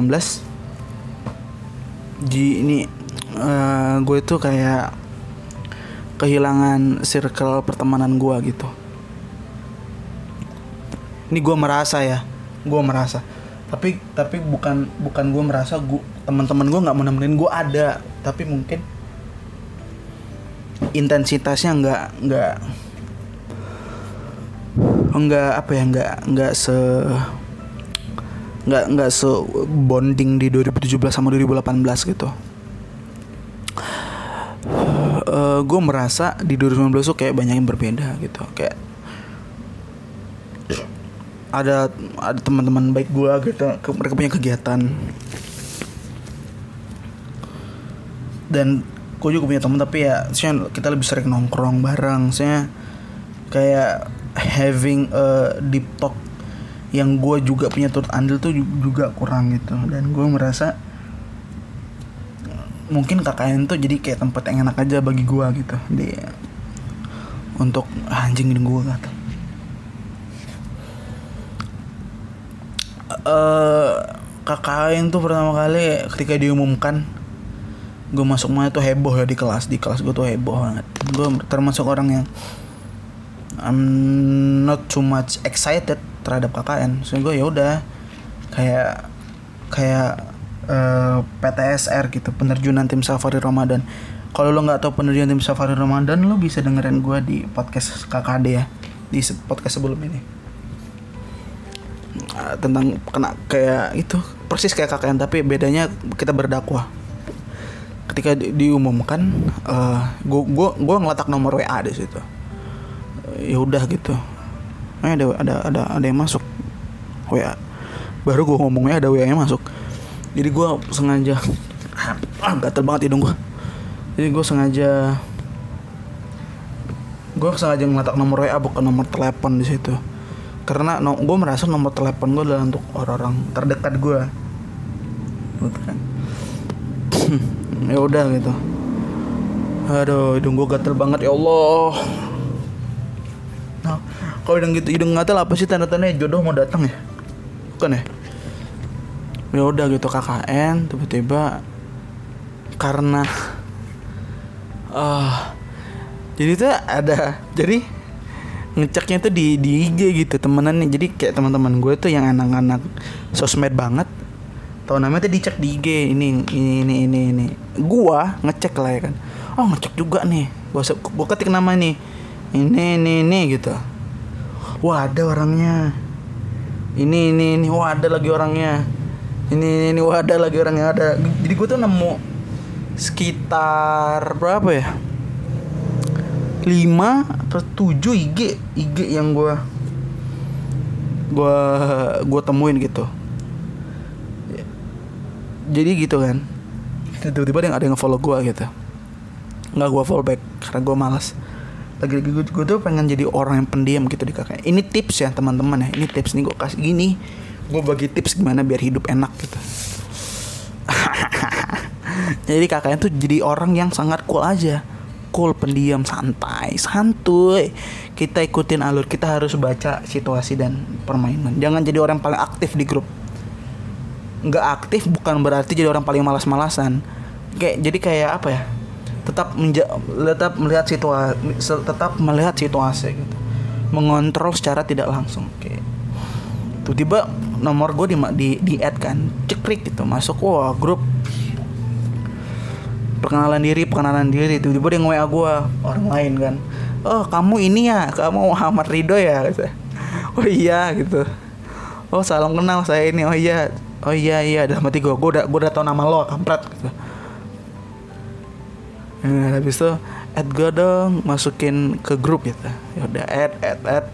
di ini uh, gue tuh kayak kehilangan circle pertemanan gua gitu. Ini gua merasa ya gua merasa. Tapi tapi bukan bukan gue merasa gue teman-teman gue nggak mau gue ada. Tapi mungkin intensitasnya nggak nggak nggak apa ya nggak nggak se nggak nggak se bonding di 2017 sama 2018 gitu. Gue merasa di 2019 tuh kayak banyak yang berbeda gitu. Kayak ada ada teman-teman baik gue gitu mereka punya kegiatan. Dan gue juga punya teman tapi ya maksudnya kita lebih sering nongkrong bareng. Saya kayak having a deep talk yang gue juga punya turut andil tuh ju- juga kurang gitu. Dan gue merasa mungkin KKN tuh jadi kayak tempat yang enak aja bagi gue gitu. Di untuk ah, anjing gue kata eh KKN tuh pertama kali ketika diumumkan gue masuk mana tuh heboh ya di kelas. Di kelas gue tuh heboh banget. Gue termasuk orang yang I'm not too much excited terhadap KKN so gue ya udah. Kayak kayak eh, PTSR gitu penerjunan tim safari Ramadan. Kalau lo nggak tahu penerjunan tim safari Ramadan lo bisa dengerin gue di podcast KKD ya. Di podcast sebelum ini. Ah, tentang kena kayak itu persis kayak KKN tapi bedanya kita berdakwah. Ketika di- diumumkan eh gua gua gua ngeletak nomor WA di situ ya udah gitu. Eh, ada ada ada ada yang masuk. WA baru gua ngomongnya ada WA nya masuk. Jadi gua sengaja ah [COUGHS] gatel banget hidung gua. Jadi gua sengaja gua sengaja ngeletak nomor WA bukan nomor telepon di situ. Karena no, gue merasa nomor telepon gue adalah untuk orang-orang terdekat gue gitu kan. [COUGHS] Ya udah gitu. Aduh hidung gue gatel banget ya Allah kalau hidung gitu hidung gatel apa sih tanda-tandanya jodoh mau datang ya? Bukan ya? Ya udah gitu KKN tiba-tiba karena ah jadi tuh ada jadi ngeceknya tuh di di IG gitu temenan nih jadi kayak teman-teman gue tuh yang anak-anak sosmed banget tau namanya tuh dicek di IG ini ini ini ini ini. Gua ngecek lah ya kan. Oh ngecek juga nih gua se- gua ketik nama nih ini ini ini gitu wah ada orangnya. Ini ini ini. Wah ada lagi orangnya. Ini ini, ini. Wah ada lagi orangnya. Ada. Jadi gua tuh nemu sekitar berapa ya? 5 atau 7 IG IG yang gua gua gua temuin gitu. Jadi gitu kan. Tiba-tiba ada yang ada yang follow gua gitu. Nggak gua follow back karena gua malas lagi-lagi gue, tuh pengen jadi orang yang pendiam gitu di kakak. Ini tips ya teman-teman ya. Ini tips nih gue kasih gini. Gue bagi tips gimana biar hidup enak gitu. [LAUGHS] Jadi kakaknya tuh jadi orang yang sangat cool aja. Cool pendiam santai santuy. Kita ikutin alur kita harus baca situasi dan permainan. Jangan jadi orang paling aktif di grup. Nggak aktif bukan berarti jadi orang paling malas-malasan. Kayak jadi kayak apa ya tetap menja tetap melihat situasi tetap melihat situasi gitu. Mengontrol secara tidak langsung. Oke. Tiba-tiba nomor gue di di di add kan cekrik gitu masuk wah grup. Perkenalan diri perkenalan diri. Tiba-tiba dia nge-WA gue orang lain kan. Oh kamu ini ya? Kamu Muhammad Ridho ya? Gitu. oh iya gitu. Oh salam kenal saya ini. Oh iya. Oh iya iya. Dalam hati gue gue udah gue udah tau nama lo kampret gitu Nah, habis itu add gue dong masukin ke grup gitu. Ya udah add add add.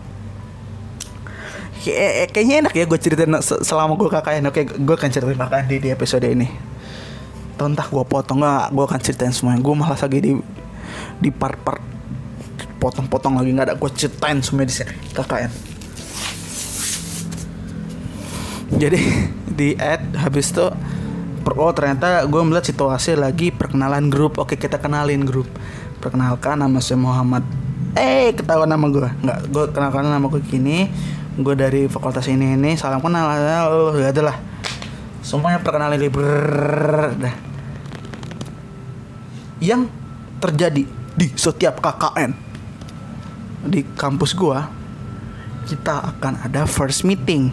Kayak- kayaknya enak ya gue ceritain se- selama gue KKN oke gue akan ceritain KKN di, di episode ini. Atau entah gue potong nggak gue akan ceritain semuanya. Gue malas lagi di di part-part potong-potong lagi. Nggak ada gue ceritain semuanya di sini. KKN jadi [LAUGHS] di add habis per- oh ternyata gue melihat situasi lagi perkenalan grup. Oke kita kenalin grup. Perkenalkan nama saya Muhammad. Eh ketahuan nama gue nggak gue kenalkan nama gue gini. Gue dari fakultas ini ini. Salam kenal oh ya udah lah. Semuanya perkenalan brrrr, dah. Yang terjadi di setiap KKN di kampus gua kita akan ada first meeting.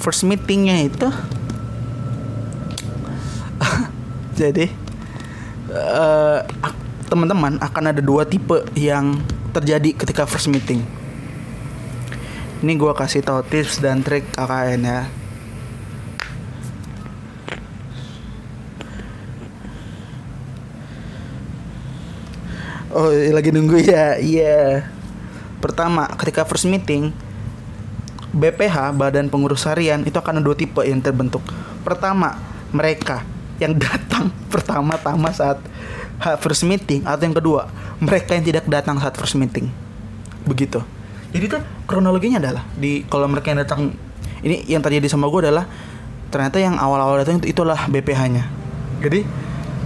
First meetingnya itu [LAUGHS] jadi ak- teman-teman akan ada dua tipe yang terjadi ketika first meeting Ini gua kasih tau tips dan trik KKN ya. Oh, lagi nunggu ya. Iya. Pertama, ketika first meeting, BPH Badan Pengurus Harian itu akan ada dua tipe yang terbentuk. Pertama, mereka yang datang pertama-tama saat first meeting atau yang kedua, mereka yang tidak datang saat first meeting. Begitu. Jadi tuh kronologinya adalah di kalau mereka yang datang ini yang terjadi sama gue adalah ternyata yang awal-awal datang itu itulah BPH-nya. Jadi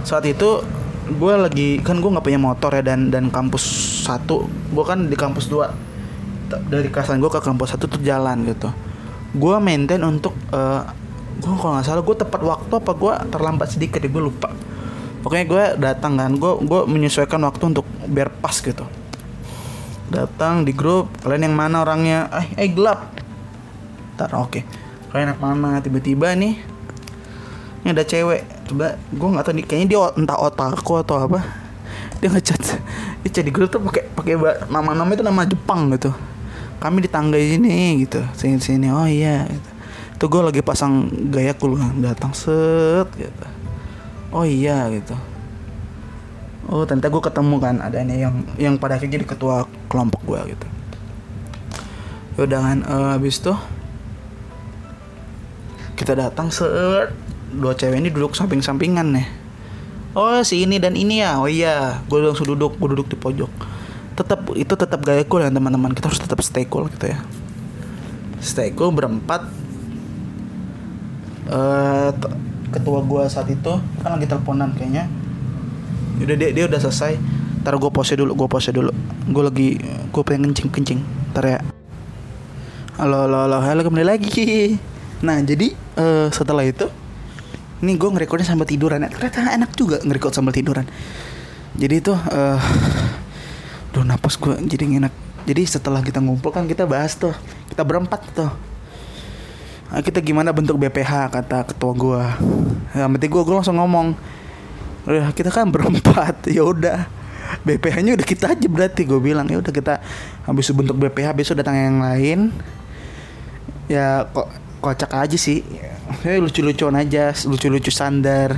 saat itu gue lagi kan gue nggak punya motor ya dan dan kampus satu gue kan di kampus dua dari kasan gue ke kampus satu tuh jalan gitu gue maintain untuk eh gue kalau nggak salah gue tepat waktu apa gue terlambat sedikit ya gue lupa. Pokoknya gue datang kan gue gue menyesuaikan waktu untuk biar pas gitu. Datang di grup kalian yang mana orangnya? Eh eh gelap. Ntar oke. Kalian yang mana? Tiba-tiba nih ini ada cewek. Coba gue nggak tahu nih kayaknya dia entah otaku atau apa. Dia ngechat dia chat di grup tuh pakai pakai nama nama itu nama Jepang gitu. Kami di tangga sini gitu sini sini oh iya gitu. Tuh gue lagi pasang gaya cool datang set gitu. Oh iya gitu. Oh ternyata gue ketemu kan ada ini yang yang pada akhirnya jadi ketua kelompok gue gitu. Yaudah kan eh, habis tuh kita datang set. Dua cewek ini duduk samping-sampingan nih. Oh si ini dan ini ya? Oh iya gue langsung duduk gue duduk di pojok. Tetap itu tetap gaya cool ya teman-teman kita harus tetap stay cool gitu ya. Stay cool berempat t- ketua gue saat itu kan lagi teleponan kayaknya. Udah dia dia udah selesai. Ntar gue pose dulu gue pose dulu. Gue lagi gue pengen kencing kencing. Ntar ya. Halo halo halo. Halo kembali lagi. Nah jadi eh, setelah itu ini gue ngerekodnya sambil tiduran. Ya ternyata enak juga ngerekod sambil tiduran. Jadi itu eh duh napas gue jadi enak. Jadi setelah kita ngumpul kan kita bahas tuh. Kita berempat tuh Ah, kita gimana bentuk BPH kata ketua gue ya penting gue gue langsung ngomong udah kita kan [LAUGHS] berempat ya udah. BPH-nya udah kita aja berarti gue bilang. Ya udah kita habis bentuk BPH besok datang yang lain. Ya kok kocak aja sih. Ya lucu-lucuan aja lucu-lucu sandar.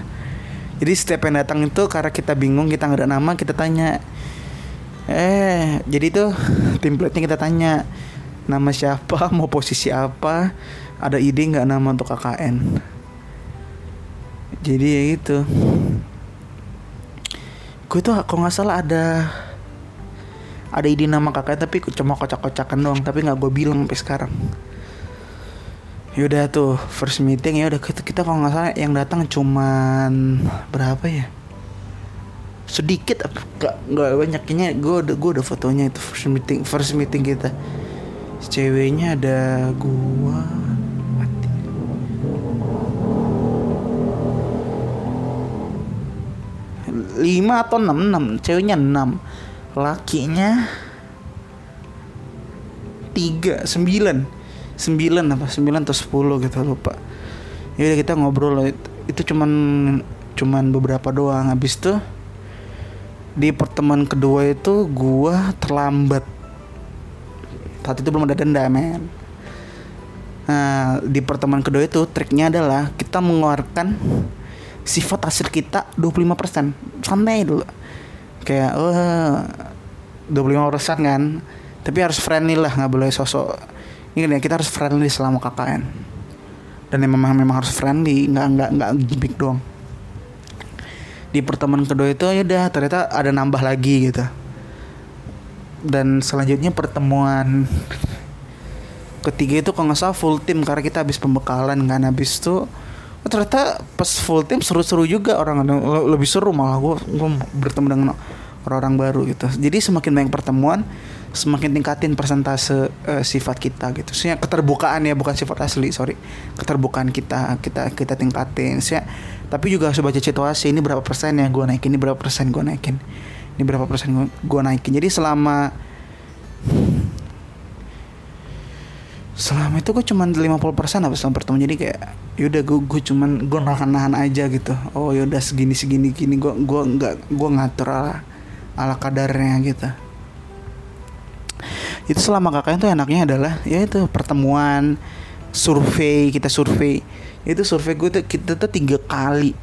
Jadi setiap yang datang itu karena kita bingung kita nggak ada nama kita tanya. Eh jadi tuh template-nya kita tanya nama siapa? Mau posisi apa ada ide nggak nama untuk KKN jadi ya gitu gue tuh kalau nggak salah ada ada ide nama KKN tapi cuma kocak-kocakan doang tapi nggak gue bilang sampai sekarang. Yaudah tuh first meeting ya udah kita, kita kalau nggak salah yang datang cuman berapa ya? Sedikit nggak nggak banyak. Kayaknya gue udah gue udah fotonya itu first meeting first meeting kita. Ceweknya ada gua 5 atau 6 6 ceweknya 6 lakinya 3 9 9 apa? 9 atau 10 gitu lupa. Ya kita ngobrol itu, cuman cuman beberapa doang. Habis itu di pertemuan kedua itu gua terlambat. Saat itu belum ada denda men. Nah di pertemuan kedua itu triknya adalah kita mengeluarkan sifat asli kita 25% santai dulu. Kayak oh 25% kan? Tapi harus friendly lah nggak boleh sosok. Ini ya kita harus friendly selama KKN dan memang memang harus friendly nggak nggak nggak gimmick doang di pertemuan kedua itu ya udah ternyata ada nambah lagi gitu. Dan selanjutnya pertemuan ketiga itu kalau nggak salah full tim karena kita habis pembekalan kan. Habis itu oh, ternyata pas full tim seru-seru juga orang le- lebih seru malah gue gue bertemu dengan orang-orang baru gitu. Jadi semakin banyak pertemuan semakin tingkatin persentase eh, sifat kita gitu. Maksudnya keterbukaan ya bukan sifat asli sorry. Keterbukaan kita kita kita tingkatin. Maksudnya, tapi juga harus baca situasi ini berapa persen ya gue naikin ini berapa persen gue naikin. Ini berapa persen gue naikin. Jadi selama selama itu gue cuman 50% habis sama pertemuan. Jadi kayak yaudah gue gue cuman gue nahan nahan aja gitu. Oh yaudah segini segini gini. Gue gue nggak gue ngatur ala ala kadarnya gitu. Itu selama KKN tuh enaknya adalah ya itu pertemuan survei kita survei. Itu survei gue tuh kita tuh tiga kali.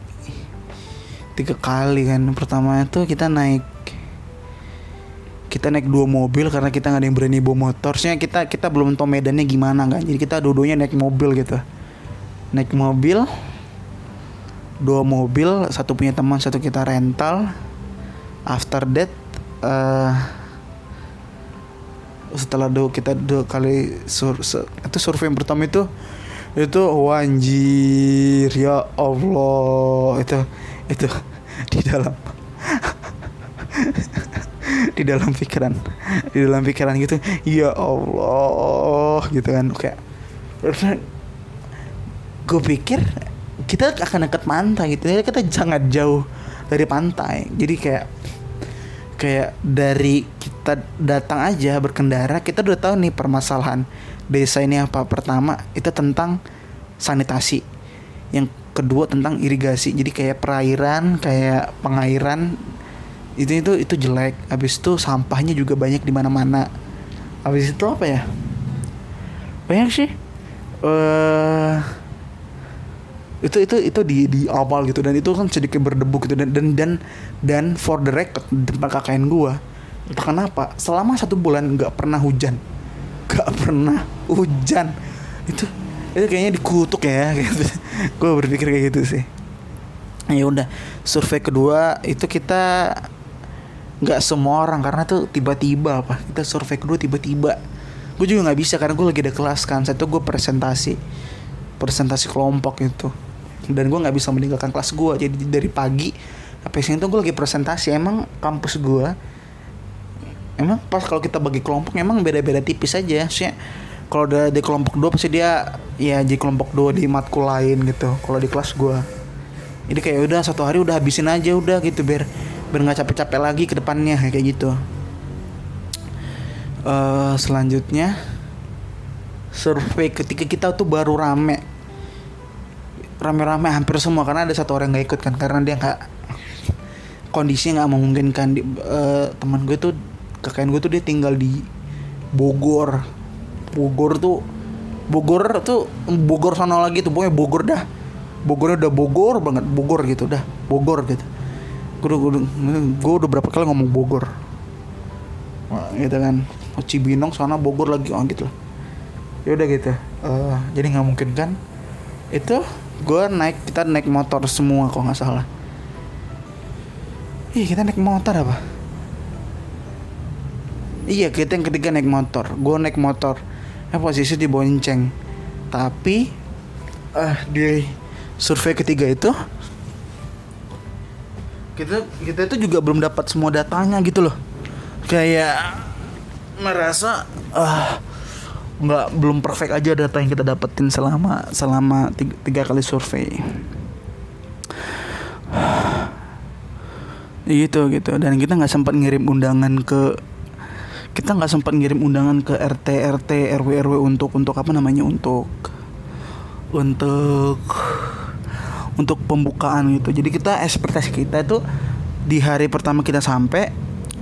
Tiga kali kan pertama itu kita naik kita naik dua mobil karena kita nggak ada yang berani bawa motor. Soalnya kita kita belum tahu medannya gimana kan. Jadi kita dua-duanya naik mobil gitu. Naik mobil dua mobil, satu punya teman, satu kita rental. After that eh setelah dua kita dua kali sur, se- itu survei yang pertama itu itu wanjir ya Allah itu itu [LAUGHS] di dalam [LAUGHS] di dalam pikiran di dalam pikiran gitu. Ya Allah gitu kan. Kayak gue pikir kita akan dekat pantai gitu. Ya kita sangat jauh dari pantai. Jadi kayak kayak dari kita datang aja berkendara kita udah tahu nih permasalahan desa ini apa. Pertama itu tentang sanitasi. Yang kedua tentang irigasi. Jadi kayak perairan kayak pengairan itu itu itu jelek. Habis itu sampahnya juga banyak di mana-mana. Habis itu apa ya? Banyak sih. Eh itu itu itu di di awal gitu. Dan itu kan sedikit berdebu gitu. Dan dan dan dan for the record tempat KKN gua entah kenapa selama satu bulan nggak pernah hujan. Nggak pernah hujan. Itu itu kayaknya dikutuk ya [LAUGHS] gitu. Gue berpikir kayak gitu sih. Ya udah survei kedua itu kita nggak semua orang karena tuh tiba-tiba apa kita survei kedua tiba-tiba. Gue juga nggak bisa karena gue lagi ada kelas kan satu gue presentasi presentasi kelompok itu. Dan gue nggak bisa meninggalkan kelas gue jadi dari pagi sampai siang tuh gue lagi presentasi. Emang kampus gue emang pas kalau kita bagi kelompok emang beda-beda tipis aja. Sih kalau udah di kelompok dua pasti dia ya jadi kelompok dua di matkul lain gitu kalau di kelas gue jadi kayak udah satu hari udah habisin aja udah gitu biar biar nggak capek-capek lagi ke depannya kayak gitu. Eh selanjutnya survei ketika kita tuh baru rame. Rame-rame hampir semua karena ada satu orang nggak ikut kan karena dia nggak kondisinya nggak memungkinkan. Di, eh, teman gue tuh kakek gue tuh dia tinggal di Bogor. Bogor tuh Bogor tuh Bogor sana lagi tuh pokoknya Bogor dah. Bogornya udah Bogor banget Bogor gitu dah Bogor gitu gue udah, gue udah, gue udah berapa kali ngomong Bogor. Wah, gitu kan. Oh, Cibinong sana Bogor lagi oh gitu lah. Ya udah gitu. Eh, jadi nggak mungkin kan? Itu gue naik kita naik motor semua kok nggak salah. Ih kita naik motor apa? Iya kita yang ketiga naik motor. Gue naik motor. Eh posisi di bonceng. Tapi eh Di survei ketiga itu Kita kita itu juga belum dapat semua datanya gitu loh. Kayak Merasa ah nggak belum perfect aja data yang kita dapetin selama selama tiga, tiga kali survei. Gitu gitu. Dan kita nggak sempat ngirim undangan ke kita nggak sempat ngirim undangan ke RT RT RW RW untuk untuk apa namanya untuk untuk untuk pembukaan gitu. Jadi kita ekspektasi kita itu di hari pertama kita sampai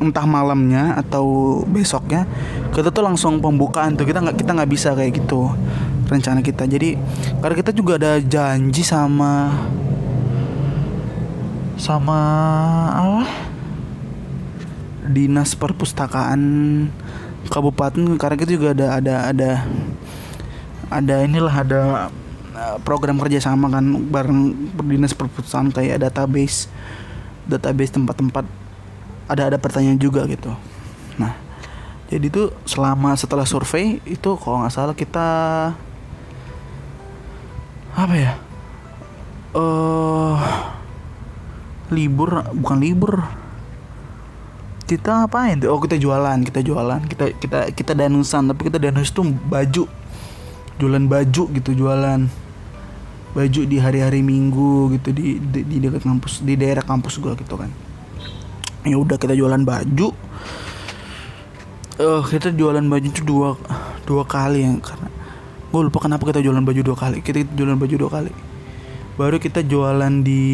entah malamnya atau besoknya kita tuh langsung pembukaan tuh. Kita nggak kita nggak bisa kayak gitu rencana kita. Jadi karena kita juga ada janji sama sama apa dinas perpustakaan kabupaten karena kita juga ada ada ada ada inilah ada program kerjasama kan bareng dinas perpustakaan kayak database database tempat-tempat ada ada pertanyaan juga gitu. Nah jadi itu selama setelah survei itu kalau nggak salah kita apa ya eh libur bukan libur kita apain oh kita jualan kita jualan kita kita kita danusan tapi kita danus tuh baju jualan baju gitu jualan baju di hari-hari minggu gitu di di, di dekat kampus di daerah kampus gua gitu kan. Ya udah kita jualan baju. Eh kita jualan baju itu dua dua kali yang karena gue lupa kenapa kita jualan baju dua kali kita jualan baju dua kali. Baru kita jualan di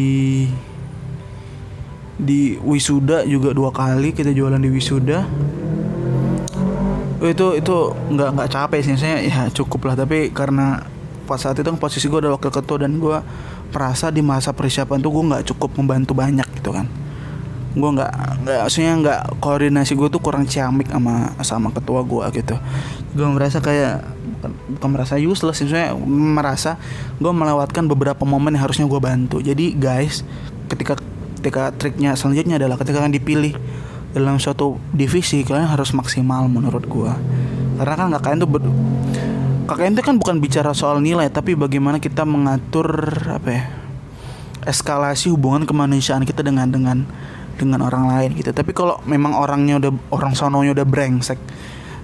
di wisuda juga dua kali kita jualan di wisuda. Itu itu nggak nggak capek sih saya ya cukup lah tapi karena pas saat itu posisi gue adalah wakil ketua dan gue merasa di masa persiapan tuh gue nggak cukup membantu banyak gitu kan. Gue nggak nggak maksudnya nggak koordinasi gue tuh kurang ciamik sama sama ketua gue gitu. Gue merasa kayak bukan, bukan merasa useless saya merasa gue melewatkan beberapa momen yang harusnya gue bantu. Jadi guys ketika ketika triknya selanjutnya adalah ketika kalian dipilih dalam suatu divisi kalian harus maksimal menurut gua. Karena kan KKN tuh ber, KKN itu kan bukan bicara soal nilai tapi bagaimana kita mengatur apa ya eskalasi hubungan kemanusiaan kita dengan dengan dengan orang lain gitu tapi kalau memang orangnya udah orang sononya udah brengsek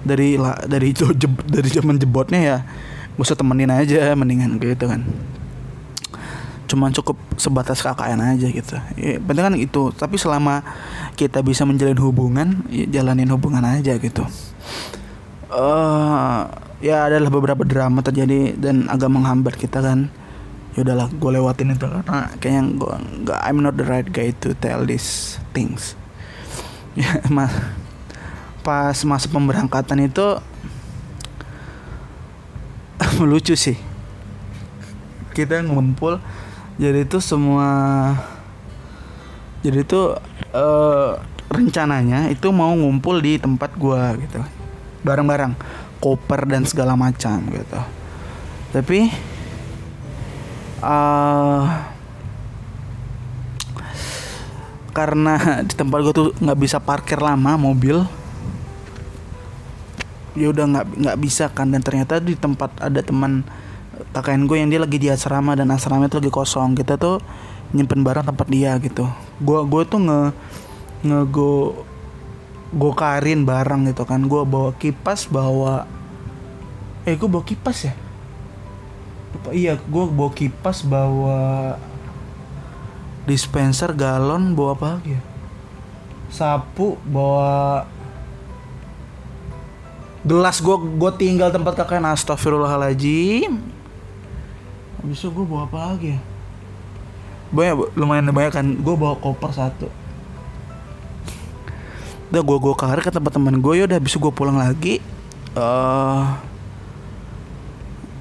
dari dari itu dari zaman jebotnya ya gak usah temenin aja mendingan gitu kan cuman cukup sebatas KKN aja gitu. Ya, penting kan itu. Tapi selama kita bisa menjalin hubungan, ya jalanin hubungan aja gitu. eh ya adalah beberapa drama terjadi dan agak menghambat kita kan. Ya udahlah, gue lewatin itu karena kayaknya gue nggak I'm not the right guy to tell these things. [LAUGHS] Ya mas, pas masa pemberangkatan itu [LAUGHS] lucu sih. Kita ngumpul jadi itu semua jadi itu eh, rencananya itu mau ngumpul di tempat gua gitu bareng-bareng koper dan segala macam gitu. Tapi eh karena di tempat gua tuh nggak bisa parkir lama mobil ya udah nggak nggak bisa kan. Dan ternyata di tempat ada teman KKN gue yang dia lagi di asrama dan asrama itu lagi kosong. Kita tuh nyimpen barang tempat dia gitu. Gue gue tuh nge nge go gokarin barang gitu kan. Gue bawa kipas bawa eh gue bawa kipas ya? Lupa, iya gue bawa kipas bawa dispenser galon bawa apa lagi ya? Sapu bawa gelas gue gue tinggal tempat kakaknya. Astagfirullahaladzim. Habis itu gue bawa apa lagi ya? Banyak lumayan banyak kan. Gue bawa koper satu udah gue gue karir ke tempat teman gue ya udah habis gue pulang lagi. Eh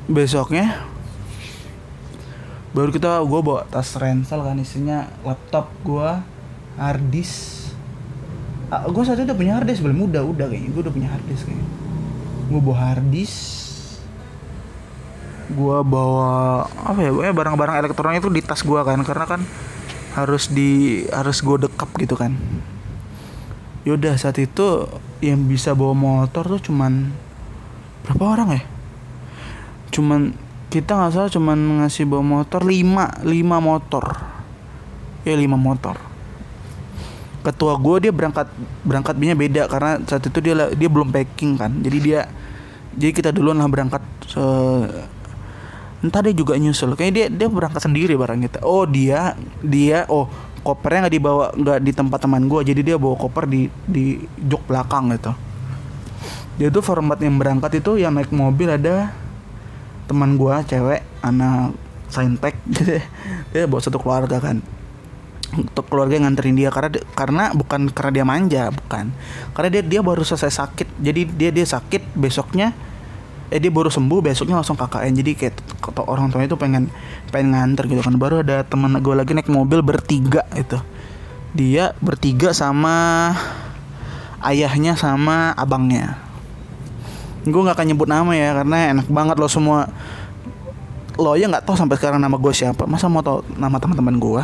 besoknya baru kita gue bawa tas ransel kan isinya laptop gue harddisk ah, gue saat itu udah punya harddisk belum udah udah kayaknya. Gue udah punya harddisk kayaknya. Gue bawa harddisk gue bawa apa ya barang-barang elektronik itu di tas gue kan karena kan harus di harus gue dekap gitu kan yaudah saat itu yang bisa bawa motor tuh cuman berapa orang ya? Cuman kita nggak salah cuman ngasih bawa motor 5 5 motor. Ya 5 motor. Ketua gue dia berangkat berangkat nya beda karena saat itu dia dia belum packing kan. Jadi dia jadi kita duluan lah berangkat se- entah dia juga nyusul. Kayaknya dia dia berangkat sendiri barang kita oh dia dia oh kopernya nggak dibawa nggak di tempat teman gue jadi dia bawa koper di di jok belakang gitu. Dia tuh format yang berangkat itu yang naik mobil ada teman gue cewek anak saintek. [LAUGHS] Dia bawa satu keluarga kan. Untuk keluarga yang nganterin dia karena karena bukan karena dia manja bukan. Karena dia dia baru selesai sakit. Jadi dia dia sakit besoknya eh dia baru sembuh besoknya langsung KKN jadi kayak kata orang tuanya itu pengen pengen nganter gitu kan. Baru ada teman gue lagi naik mobil bertiga itu dia bertiga sama ayahnya sama abangnya. Gue nggak akan nyebut nama ya karena enak banget lo semua. Lo ya nggak tahu sampai sekarang nama gue siapa. Masa mau tahu nama teman-teman gue?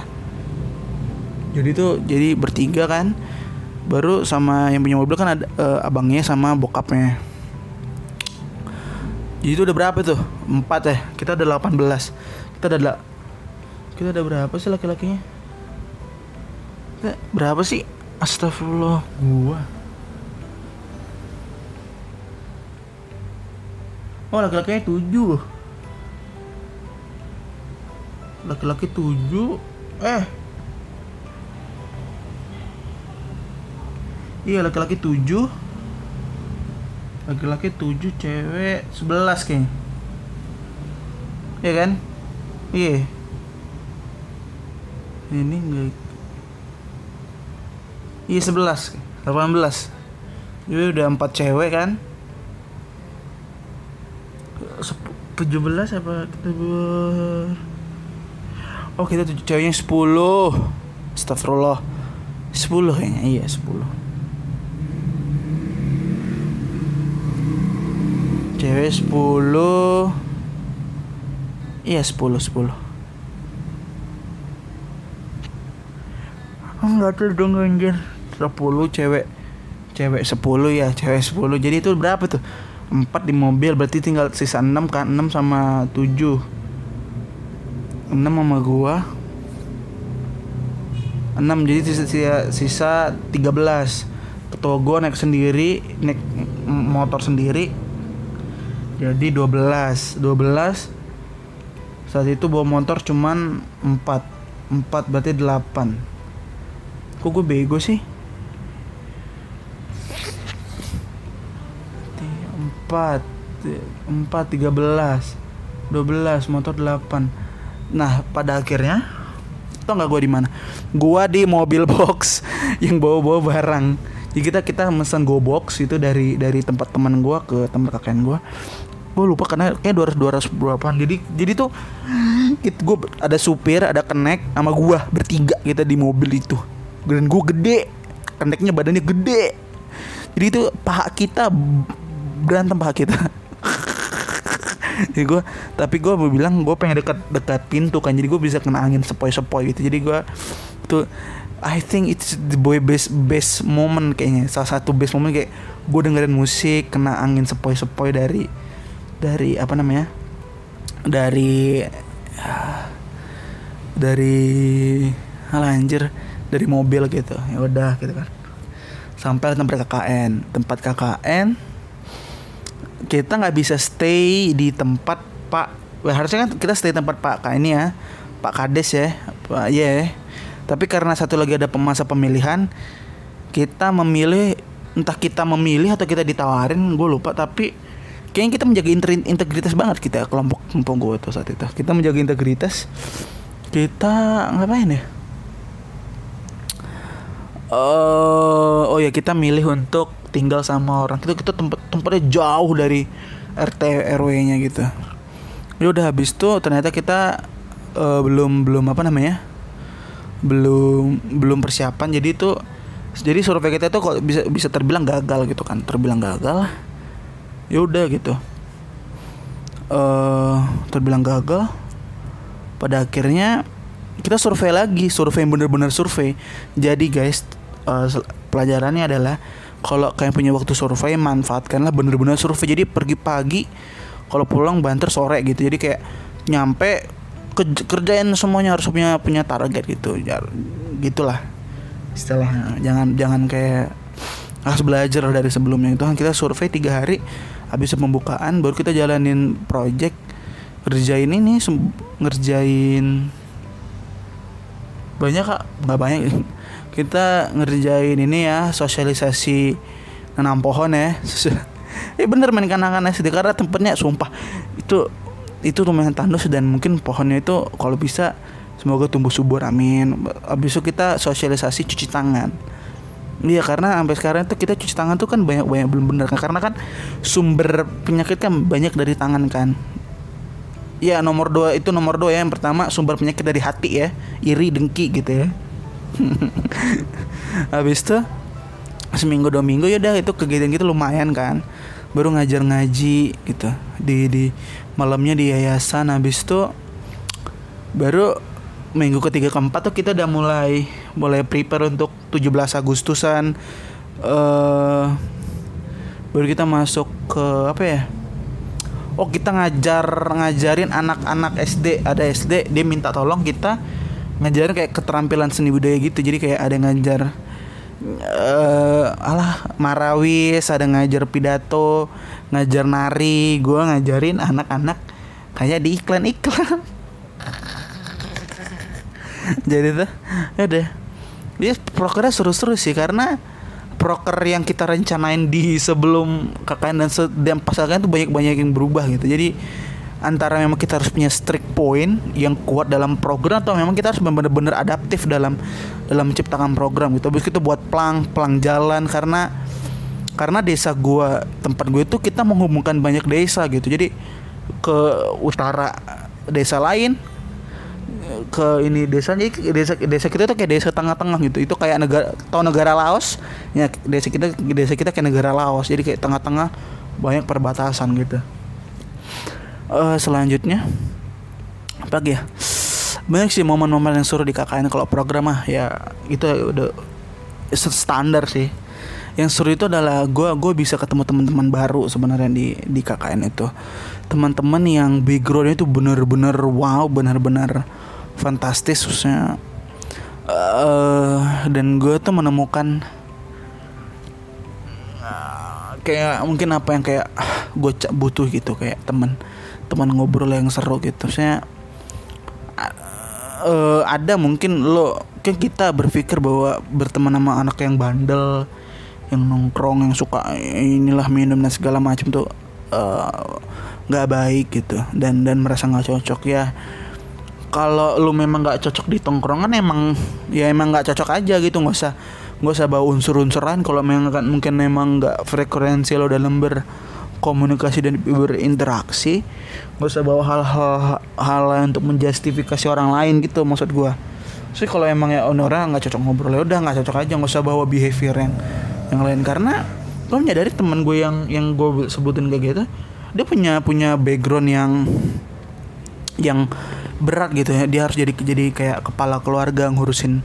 Jadi tuh jadi bertiga kan. Baru sama yang punya mobil kan ada eh, abangnya sama bokapnya jadi itu udah berapa tuh? Empat ya? Kita ada 18 kita ada la- kita ada berapa sih laki-lakinya? Kita berapa sih? Astagfirullah. Gua. Oh laki-lakinya tujuh. Laki-laki tujuh? Eh. Iya laki-laki 7 laki-laki 7 cewek 11 kayaknya. Iya kan? Iya. Yeah. ini enggak iya yeah, 11 18 jadi udah 4 cewek kan? 17 apa kita ber... Oh kita tujuh ceweknya 10 Astagfirullah. 10 kayaknya. Iya yeah, 10 Cewek 10 Iya 10 10 Enggak tuh dong anjir. 10 cewek. Cewek 10 ya Cewek 10 Jadi itu berapa tuh? 4 di mobil Berarti tinggal sisa 6 kan? 6 sama 7 6 sama gua. 6 jadi sisa, sisa, sisa 13 Ketua gua naik sendiri Naik motor sendiri Jadi 12 12 Saat itu bawa motor cuman 4 4 berarti 8 Kok gue bego sih? 4 4 13 12 motor 8 Nah pada akhirnya Tau gak gue di mana? Gua di mobil box [LAUGHS] yang bawa-bawa barang. Jadi kita kita pesan go box itu dari dari tempat teman gua ke tempat kakek gua. Gue lupa karena kayak 200 200 berapaan. Jadi jadi tuh kita gue ada supir, ada kenek sama gua bertiga kita di mobil itu. Dan gue gede. Keneknya badannya gede. Jadi itu paha kita berantem paha kita. [LAUGHS] jadi gue tapi gue bilang gue pengen dekat dekat pintu kan jadi gue bisa kena angin sepoi sepoi gitu jadi gue tuh I think it's the boy best best moment kayaknya salah satu best moment kayak gue dengerin musik kena angin sepoi sepoi dari dari apa namanya dari ah, dari hal anjir dari mobil gitu. Ya udah gitu kan. Sampai tempat KKN tempat KKN kita nggak bisa stay di tempat Pak Wah, harusnya kan kita stay tempat Pak Kak ini ya Pak Kades ya Pak ya. Tapi karena satu lagi ada masa pemilihan kita memilih entah kita memilih atau kita ditawarin gue lupa. Tapi kayaknya kita menjaga integritas banget kita kelompok gue tuh saat itu. Kita menjaga integritas kita ngapain ya? Eh, oh ya kita milih untuk tinggal sama orang. Itu kita tempat tempatnya jauh dari RT RW-nya gitu. Ya udah habis itu ternyata kita eh, belum belum apa namanya? belum belum persiapan. Jadi itu jadi survei kita itu kok bisa bisa terbilang gagal gitu kan. Terbilang gagal ya udah gitu. Eh terbilang gagal pada akhirnya kita survei lagi survei bener-bener survei. Jadi guys sel- pelajarannya adalah kalau kalian punya waktu survei manfaatkanlah bener-bener survei. Jadi pergi pagi kalau pulang banter sore gitu. Jadi kayak nyampe ke- kerjain semuanya harus punya punya target gitu. Ya gitulah istilahnya. Jangan jangan kayak harus belajar dari sebelumnya. Itu kan kita survei tiga hari habis pembukaan baru kita jalanin project ngerjain ini ngerjain banyak kak. Nggak banyak. [LAUGHS] Kita ngerjain ini ya sosialisasi nanam pohon ya. [LAUGHS] Eh bener main kanan-kanan SD karena tempatnya sumpah itu itu lumayan tandus dan mungkin pohonnya itu kalau bisa semoga tumbuh subur amin. Habis itu kita sosialisasi cuci tangan Iya karena sampai sekarang tuh kita cuci tangan tuh kan banyak banyak belum bener. Kan karena kan sumber penyakit kan banyak dari tangan kan. Iya nomor dua itu nomor dua ya. Yang pertama sumber penyakit dari hati ya. Iri dengki gitu ya. [LAUGHS] Habis itu seminggu dua minggu ya udah itu kegiatan gitu lumayan kan. Baru ngajar ngaji gitu. Di di malamnya di yayasan. Habis itu baru minggu ketiga keempat tuh kita udah mulai mulai prepare untuk 17 Agustusan eh baru kita masuk ke apa ya? Oh kita ngajar ngajarin anak-anak SD ada SD dia minta tolong kita ngajarin kayak keterampilan seni budaya gitu. Jadi kayak ada ngajar eh alah marawis ada ngajar pidato ngajar nari. Gue ngajarin anak-anak kayak di iklan-iklan. [LAUGHS] Jadi tuh ya udah dia prokernya seru-seru sih karena proker yang kita rencanain di sebelum KKN dan, se- dan pas KKN tuh banyak-banyak yang berubah gitu jadi antara memang kita harus punya strict point yang kuat dalam program atau memang kita harus benar-benar adaptif dalam dalam menciptakan program gitu. Habis itu buat plang plang jalan karena karena desa gua tempat gue itu kita menghubungkan banyak desa gitu. Jadi ke utara desa lain ke ini desa jadi desa desa kita tuh kayak desa tengah-tengah gitu. Itu kayak negara tau negara Laos? Ya desa kita desa kita kayak negara Laos. Jadi kayak tengah-tengah banyak perbatasan gitu. Eh selanjutnya apa ya? Banyak sih momen-momen yang seru di KKN kalau program mah ya itu udah standar sih. Yang seru itu adalah gue gue bisa ketemu teman-teman baru sebenarnya di di KKN itu. Teman-teman yang backgroundnya itu bener-bener wow bener-bener fantastis khususnya eh dan gue tuh menemukan eh, kayak mungkin apa yang kayak gue butuh gitu kayak teman teman ngobrol yang seru gitu. Saya eh, ada mungkin lo kan kita berpikir bahwa berteman sama anak yang bandel yang nongkrong yang suka inilah minum dan segala macam tuh nggak baik gitu. Dan dan merasa nggak cocok ya kalau lu memang nggak cocok di tongkrongan emang ya emang nggak cocok aja gitu. Nggak usah nggak usah bawa unsur-unsuran. Kalau memang kan mungkin memang nggak frekuensi lo dalam berkomunikasi dan berinteraksi nggak usah bawa hal-hal hal untuk menjustifikasi orang lain gitu maksud gua. Sih kalau emang ya orang nggak cocok ngobrol ya udah nggak cocok aja. Nggak usah bawa behavior yang yang lain. Karena lo menyadari teman gue yang yang gue sebutin kayak gitu dia punya punya background yang yang berat gitu ya. Dia harus jadi jadi kayak kepala keluarga ngurusin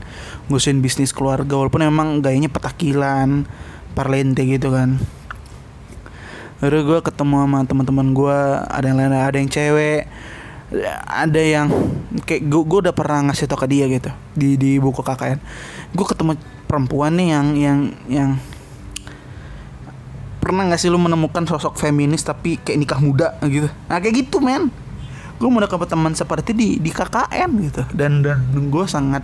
ngurusin bisnis keluarga walaupun emang gayanya petakilan parlente gitu kan. Lalu gue ketemu sama teman-teman gue ada yang lain ada yang cewek ada yang kayak gue, gue udah pernah ngasih tau ke dia gitu di di buku KKN gue ketemu perempuan nih yang yang yang pernah nggak sih lu menemukan sosok feminis tapi kayak nikah muda gitu? Nah kayak gitu men gue mau dapat teman seperti di di KKN gitu. Dan dan. Gue sangat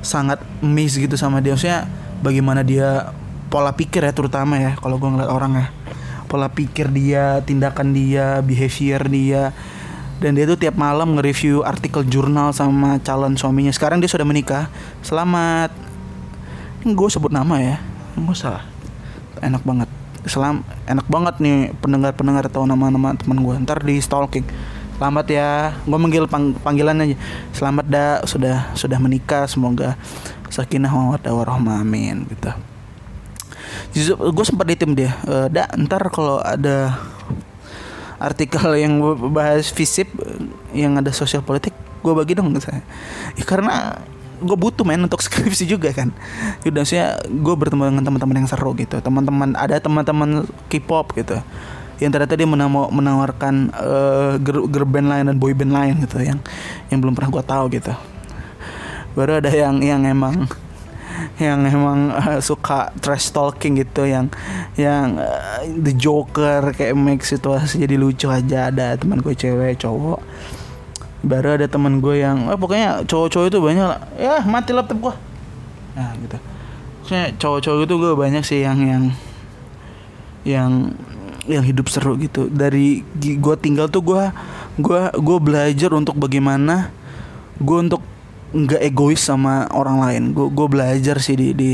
sangat miss gitu sama dia. Maksudnya bagaimana dia pola pikir ya terutama ya kalau gue ngeliat orang ya. Pola pikir dia tindakan dia behavior dia. Dan dia tuh tiap malam nge-review artikel jurnal sama calon suaminya. Sekarang dia sudah menikah. Selamat. Gue sebut nama ya. Gue salah enak banget. Selam enak banget nih pendengar-pendengar tahu nama-nama teman gue ntar di stalking selamat ya. Gue manggil pang panggilan aja. Selamat dah sudah sudah menikah. Semoga sakinah mawaddah warahmah amin gitu. Gue sempat ditim dia. E, dak ntar kalau ada artikel yang bahas visip yang ada sosial politik gue bagi dong ke saya. Ya, karena gue butuh main untuk [LAUGHS] skripsi juga kan. Udah saya gue bertemu dengan teman-teman yang seru gitu. Teman-teman ada teman-teman K-pop gitu yang ternyata dia menamo, menawarkan uh, girl, girl band lain dan boy band lain gitu yang yang belum pernah gue tahu gitu. Baru ada yang yang emang yang emang uh, suka trash talking gitu yang yang uh, the joker kayak make situasi jadi lucu aja. Ada teman gue cewek cowok. Baru ada teman gue yang oh, pokoknya cowok-cowok itu banyak lah. Ya mati laptop gue nah gitu. Maksudnya cowok-cowok itu gue banyak sih yang yang yang yang hidup seru gitu. Dari gue tinggal tuh gue gue gue belajar untuk bagaimana gue untuk nggak egois sama orang lain. Gue gue belajar sih di di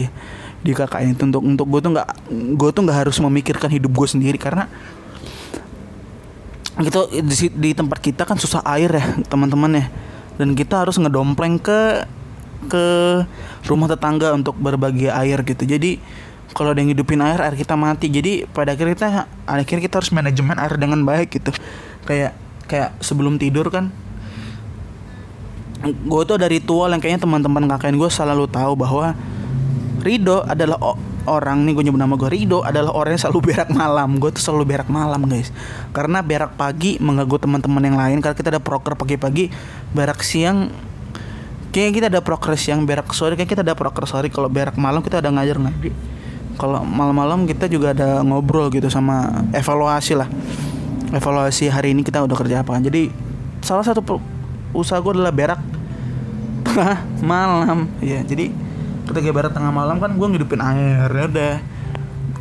di kakak itu untuk untuk gue tuh nggak gue tuh nggak harus memikirkan hidup gue sendiri karena gitu di, di tempat kita kan susah air ya teman-teman ya. Dan kita harus ngedompleng ke ke rumah tetangga untuk berbagi air gitu. Jadi kalau ada yang hidupin air air kita mati. Jadi pada akhirnya kita akhirnya kita harus manajemen air dengan baik gitu. Kayak kayak sebelum tidur kan gue tuh ada ritual yang kayaknya teman-teman kakaknya gue selalu tahu bahwa Rido adalah orang nih gue nyebut nama gue Rido adalah orang yang selalu berak malam. Gue tuh selalu berak malam guys. Karena berak pagi mengganggu teman-teman yang lain. Karena kita ada proker pagi-pagi berak siang kayaknya kita ada proker siang berak sore. Kayak kita ada proker sore. Kalau berak malam kita ada ngajar ngaji kalau malam-malam kita juga ada ngobrol gitu sama evaluasi lah. Evaluasi hari ini kita udah kerja apa jadi salah satu usaha gue adalah berak [LAUGHS] malam. Ya jadi ketika berak tengah malam kan gue ngidupin air ya udah.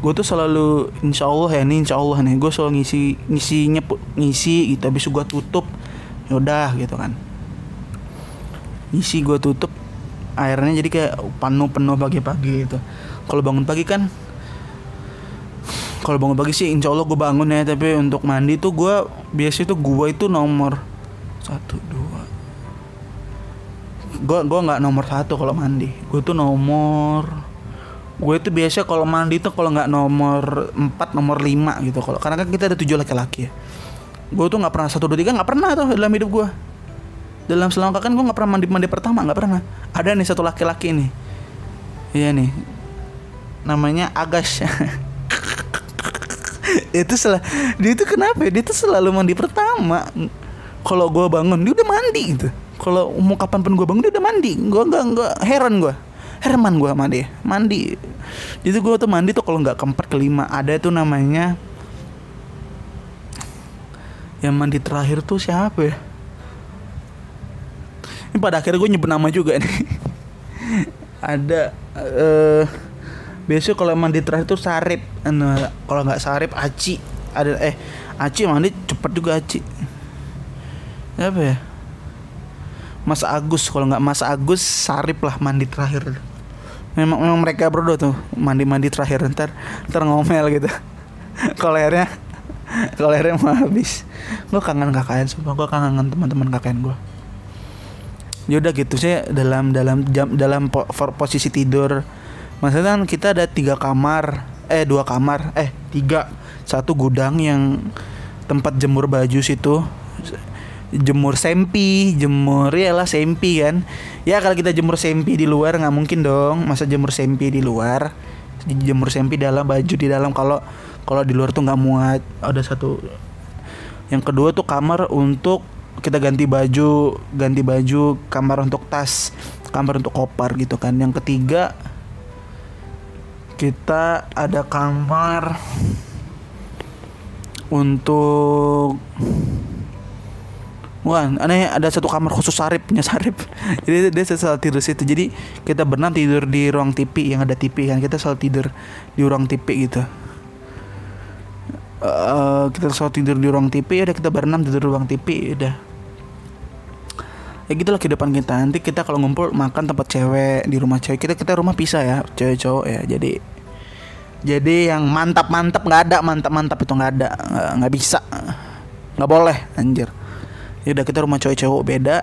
Gue tuh selalu insya Allah ya nih insya Allah nih gue selalu ngisi ngisinya ngisi gitu. Habis gue tutup ya udah gitu kan. Ngisi gue tutup airnya jadi kayak penuh penuh pagi-pagi gitu kalau bangun pagi kan kalau bangun pagi sih insya Allah gue bangun ya tapi untuk mandi tuh gue biasa tuh gue itu nomor satu dua. Gue gue nggak nomor satu kalau mandi. Gue tuh nomor gue itu biasa kalau mandi tuh kalau nggak nomor 4 nomor 5 gitu kalau karena kan kita ada tujuh laki-laki ya. Gue tuh nggak pernah satu dua tiga nggak pernah tuh dalam hidup gue dalam selama kan gue nggak pernah mandi mandi pertama nggak pernah. Ada nih satu laki-laki nih. Iya nih namanya Agas itu salah dia itu kenapa ya? dia tuh selalu mandi pertama. Kalau gue bangun dia udah mandi gitu. Kalau mau kapan pun gue bangun dia udah mandi. Gue nggak nggak heran gue Herman gue sama dia mandi. Itu gue tuh mandi tuh kalau nggak keempat kelima ada tuh namanya yang mandi terakhir tuh siapa ya? Ini pada akhirnya gue nyebut nama juga nih. [LAUGHS] Ada eh biasanya kalau mandi terakhir tuh sarip. Nah, kalau nggak sarip aci. Ada eh aci mandi cepet juga aci. Apa ya? Mas Agus kalau nggak Mas Agus sarip lah mandi terakhir. Memang memang mereka berdua tuh mandi mandi terakhir. Ntar ntar ngomel gitu. [LAUGHS] Kalau airnya mau habis. Gue kangen KKN sumpah. Gue kangen teman-teman KKN gue yaudah gitu sih dalam dalam jam dalam po- posisi tidur maksudnya kan kita ada tiga kamar eh dua kamar eh tiga. Satu gudang yang tempat jemur baju situ. Jemur sempi jemur ya lah sempi kan. Ya kalau kita jemur sempi di luar nggak mungkin dong. Masa jemur sempi di luar? Jemur sempi dalam baju di dalam. Kalau kalau di luar tuh nggak muat. Ada satu. Yang kedua tuh kamar untuk kita ganti baju ganti baju kamar untuk tas kamar untuk kopar gitu kan. Yang ketiga kita ada kamar untuk Wah, aneh ada satu kamar khusus Sarip punya Sarip. [LAUGHS] Jadi dia selalu tidur situ. Jadi kita berenam tidur di ruang TV yang ada TV kan. Kita selalu tidur di ruang TV gitu. Eh, kita selalu tidur di ruang TV ya udah kita berenam tidur di ruang TV udah. Ya gitulah kehidupan kita. Nanti kita kalau ngumpul makan tempat cewek di rumah cewek kita kita rumah pisah ya, cewek cowok ya. Jadi jadi yang mantap-mantap nggak ada, mantap-mantap itu nggak ada, nggak bisa, nggak boleh, anjir. Ya udah kita rumah cewek cowok beda.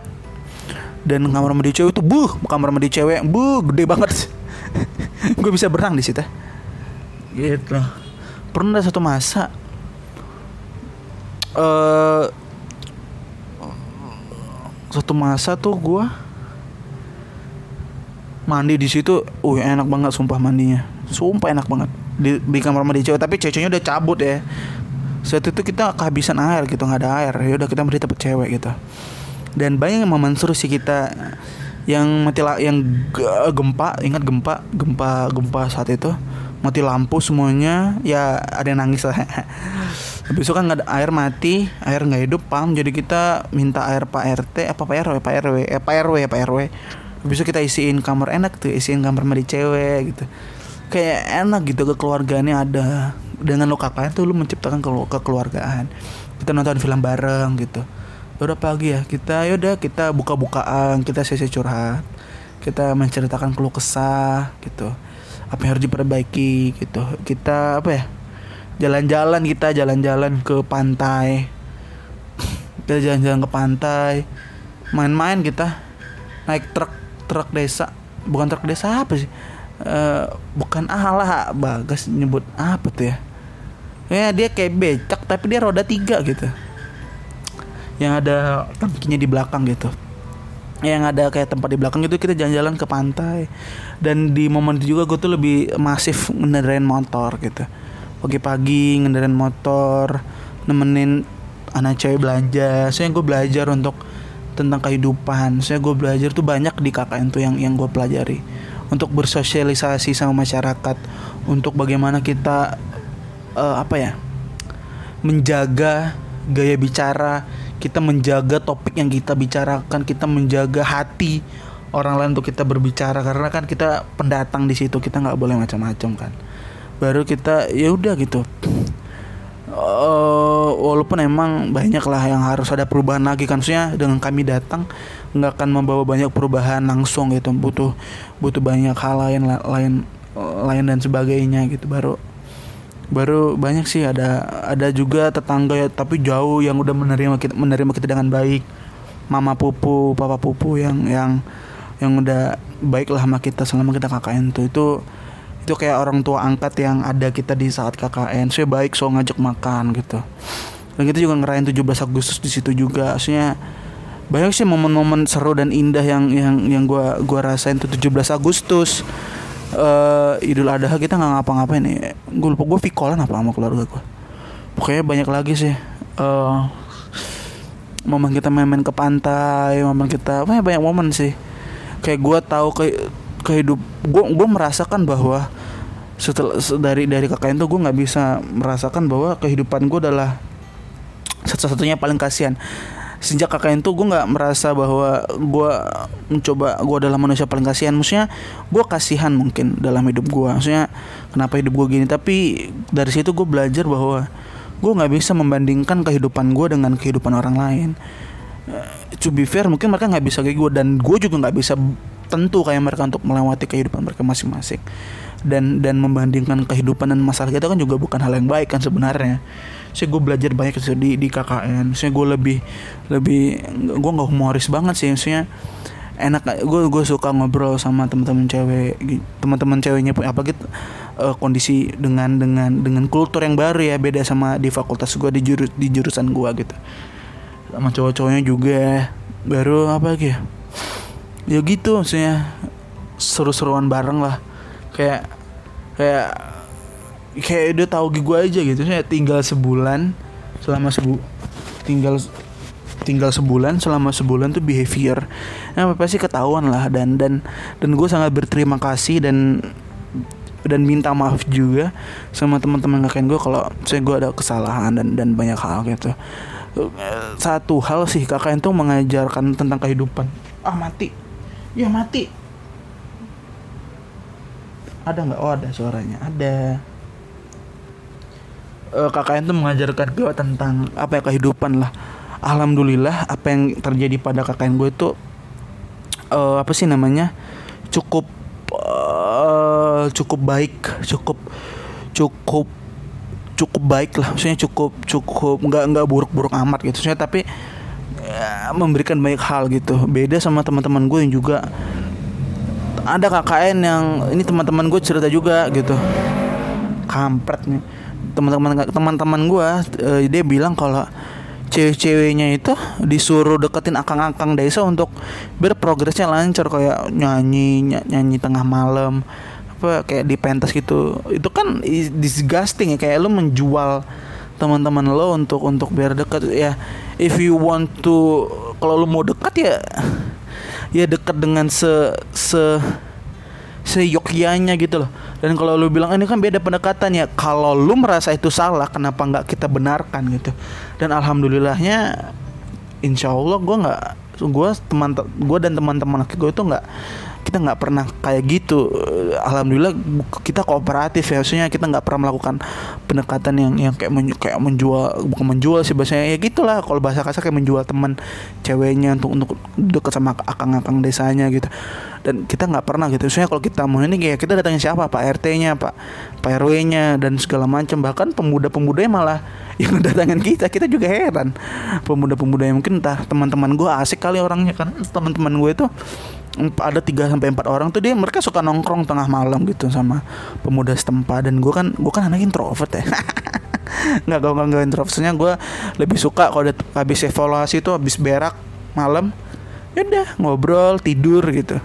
Dan kamar mandi cewek itu buh, kamar mandi cewek buh gede banget. [LAUGHS] Gue bisa berenang di situ. Gitu. Pernah satu masa eh satu masa tuh gue mandi di situ, uh enak banget sumpah mandinya, sumpah enak banget. Di, di kamar mandi cewek tapi ceweknya udah cabut ya. Saat itu kita kehabisan air gitu nggak ada air. Ya udah kita mandi tempat cewek gitu. Dan banyak yang memansur sih kita yang mati la- yang ge- gempa ingat gempa gempa gempa saat itu? Mati lampu semuanya ya ada yang nangis lah [LAUGHS] habis itu kan nggak ada air mati air nggak hidup pam. Jadi kita minta air pak rt apa pak rw pak rw eh pak rw pak rw habis itu kita isiin kamar enak tuh isiin kamar mandi cewek gitu. Kayak enak gitu kekeluargaannya ada. Dengan lo kakaknya tuh lu menciptakan kelu- kekeluargaan. Kita nonton film bareng gitu. Udah pagi ya kita yaudah kita buka-bukaan kita sesi curhat. Kita menceritakan keluh kesah gitu. Apa yang harus diperbaiki gitu. Kita apa ya jalan-jalan kita jalan-jalan ke pantai. Kita jalan-jalan ke pantai. Main-main kita. Naik truk truk desa. Bukan truk desa apa sih? Eh, bukan alah bagas nyebut apa tuh ya? Ya dia kayak becak tapi dia roda tiga gitu. Yang ada tangkinya di belakang gitu. Yang ada kayak tempat di belakang itu kita jalan-jalan ke pantai. Dan di momen itu juga gue tuh lebih masif ngendarain motor gitu pagi-pagi ngendarain motor nemenin anak cewek belanja. Soalnya gue belajar untuk tentang kehidupan. Soalnya gue belajar tuh banyak di KKN tuh yang yang gue pelajari. Untuk bersosialisasi sama masyarakat. Untuk bagaimana kita eh, apa ya menjaga gaya bicara. Kita menjaga topik yang kita bicarakan. Kita menjaga hati orang lain untuk kita berbicara. Karena kan kita pendatang di situ. Kita nggak boleh macam-macam kan baru kita ya udah gitu. Eh, walaupun emang banyak lah yang harus ada perubahan lagi kan. Maksudnya dengan kami datang nggak akan membawa banyak perubahan langsung gitu. Butuh butuh banyak hal lain lain lain dan sebagainya gitu. Baru baru banyak sih. Ada ada juga tetangga ya tapi jauh yang udah menerima kita menerima kita dengan baik. Mama pupu papa pupu yang yang yang udah baik lah sama kita selama kita KKN tuh. Itu itu kayak orang tua angkat yang ada kita di saat KKN saya baik so ngajak makan gitu. Dan kita juga ngerayain 17 Agustus di situ juga. Maksudnya banyak sih momen-momen seru dan indah yang yang yang gua gua rasain tuh 17 Agustus. Eh Idul Adha kita nggak ngapa-ngapain nih gue lupa gue vikolan apa sama keluarga gue pokoknya banyak lagi sih. Eh momen kita main-main ke pantai momen kita banyak banyak momen sih. Kayak gue tahu ke kehidup gue gue merasakan bahwa setelah se- dari dari KKN tuh gue nggak bisa merasakan bahwa kehidupan gue adalah satu-satunya paling kasihan. Sejak KKN tuh gue nggak merasa bahwa gue mencoba gue adalah manusia paling kasihan. Maksudnya gue kasihan mungkin dalam hidup gue maksudnya kenapa hidup gue gini? Tapi dari situ gue belajar bahwa gue nggak bisa membandingkan kehidupan gue dengan kehidupan orang lain. Eh, to be fair mungkin mereka nggak bisa kayak gue dan gue juga nggak bisa tentu kayak mereka untuk melewati kehidupan mereka masing-masing. Dan dan membandingkan kehidupan dan masalah kita kan juga bukan hal yang baik kan sebenarnya. Saya gue belajar banyak sih di di KKN saya gue lebih lebih gue nggak humoris banget sih. Maksudnya enak gue gue suka ngobrol sama teman-teman cewek teman-teman ceweknya apa gitu eh, kondisi dengan dengan dengan kultur yang baru ya. Beda sama di fakultas gue di jurus di jurusan gue gitu. Sama cowok-cowoknya juga. Baru apa ya ya gitu maksudnya seru-seruan bareng lah. Kayak kayak kayak udah tahu gue aja gitu. Saya tinggal sebulan selama sebu tinggal tinggal sebulan selama sebulan tuh behavior. Nah pasti ketahuan lah. Dan dan dan gue sangat berterima kasih dan dan minta maaf juga sama teman-teman kakek gue kalau saya gue ada kesalahan dan dan banyak hal gitu. Satu hal sih kakak itu mengajarkan tentang kehidupan. Ah mati ya mati. Ada nggak? Oh ada suaranya. Ada. Eh, KKN itu mengajarkan gue tentang apa ya kehidupan lah. Alhamdulillah apa yang terjadi pada KKN gue itu eh, apa sih namanya cukup eh, cukup baik cukup cukup cukup baik lah. Maksudnya cukup cukup nggak nggak buruk-buruk amat gitu. Maksudnya tapi ya, memberikan banyak hal gitu. Beda sama teman-teman gue yang juga ada KKN yang ini teman-teman gue cerita juga gitu. Kampret nih. Teman-teman teman-teman gue eh, dia bilang kalau cewek-ceweknya itu disuruh deketin akang-akang desa untuk biar progresnya lancar kayak nyanyi ny- nyanyi tengah malam apa kayak di pentas gitu. Itu kan is- disgusting ya kayak lu menjual teman-teman lo untuk untuk biar deket ya if you want to kalau lu mau dekat ya ya dekat dengan se se seyogyanya gitu loh. Dan kalau lu bilang "Ah, ini kan beda pendekatan ya. Kalau lu merasa itu salah kenapa nggak kita benarkan gitu? Dan alhamdulillahnya insya Allah gue nggak gue teman gue dan teman-teman laki gue itu nggak kita nggak pernah kayak gitu. Alhamdulillah kita kooperatif ya maksudnya kita nggak pernah melakukan pendekatan yang yang kayak men- kayak menjual bukan menjual sih bahasanya ya gitulah. Kalau bahasa kasar kayak menjual teman ceweknya untuk untuk deket sama akang-akang desanya gitu. Dan kita nggak pernah gitu. Maksudnya kalau kita mau ini kayak kita datangin siapa? Pak RT-nya pak pak RW-nya dan segala macam. Bahkan pemuda-pemudanya malah [LAUGHS] yang datangin kita. Kita juga heran. Pemuda-pemuda yang mungkin entah teman-teman gue asik kali orangnya. Kan teman-teman gue itu ada 3 sampai empat orang tuh dia mereka suka nongkrong tengah malam gitu sama pemuda setempat. Dan gue kan gue kan anak introvert ya. [LAUGHS] Nggak gue nggak introvert. Soalnya gue lebih suka kalau udah habis evaluasi tuh habis berak malam ya udah ngobrol tidur gitu.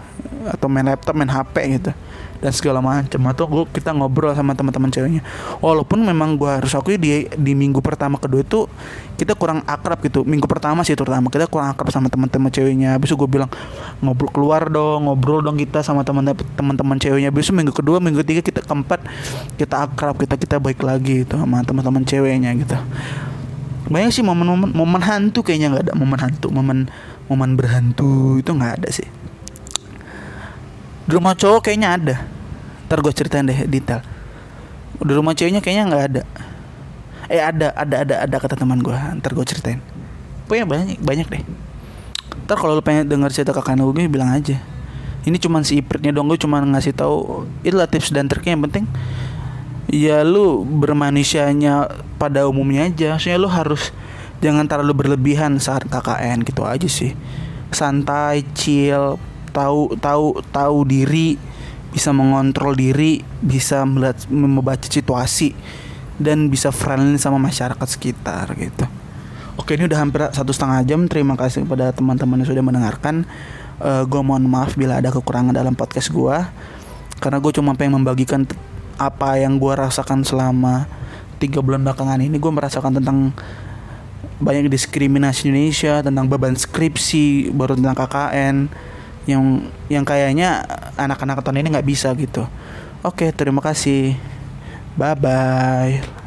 Atau main laptop main HP gitu dan segala macam atau gua kita ngobrol sama teman-teman ceweknya. Walaupun memang gua harus akui di di minggu pertama kedua itu kita kurang akrab gitu. Minggu pertama sih terutama kita kurang akrab sama teman-teman ceweknya. Habis itu gue bilang ngobrol keluar dong ngobrol dong kita sama teman teman-teman ceweknya. Habis itu minggu kedua minggu ketiga kita keempat kita akrab kita kita baik lagi gitu sama teman-teman ceweknya gitu. Banyak sih momen-momen momen hantu kayaknya nggak ada. Momen hantu momen momen berhantu itu nggak ada sih di rumah cowok kayaknya ada. Ntar gue ceritain deh detail. Di rumah ceweknya kayaknya nggak ada. Eh ada ada ada ada kata teman gue ntar gue ceritain. Pokoknya banyak banyak deh. Ntar kalau lu pengen denger cerita kakak gue bilang aja. Ini cuman si ipritnya dong gue cuman ngasih tahu. Itulah tips dan triknya yang penting. Ya lu bermanusianya pada umumnya aja. Maksudnya lu harus jangan terlalu berlebihan saat KKN gitu aja sih. Santai chill tahu tahu tahu diri bisa mengontrol diri bisa melihat membaca situasi dan bisa friendly sama masyarakat sekitar gitu. Oke ini udah hampir satu setengah jam. Terima kasih kepada teman-teman yang sudah mendengarkan. Uh, gue mohon maaf bila ada kekurangan dalam podcast gue karena gue cuma pengen membagikan apa yang gue rasakan selama tiga bulan belakangan ini. Gue merasakan tentang banyak diskriminasi Indonesia tentang beban skripsi baru tentang KKN yang yang kayaknya anak-anak tahun ini nggak bisa gitu. Oke terima kasih. Bye bye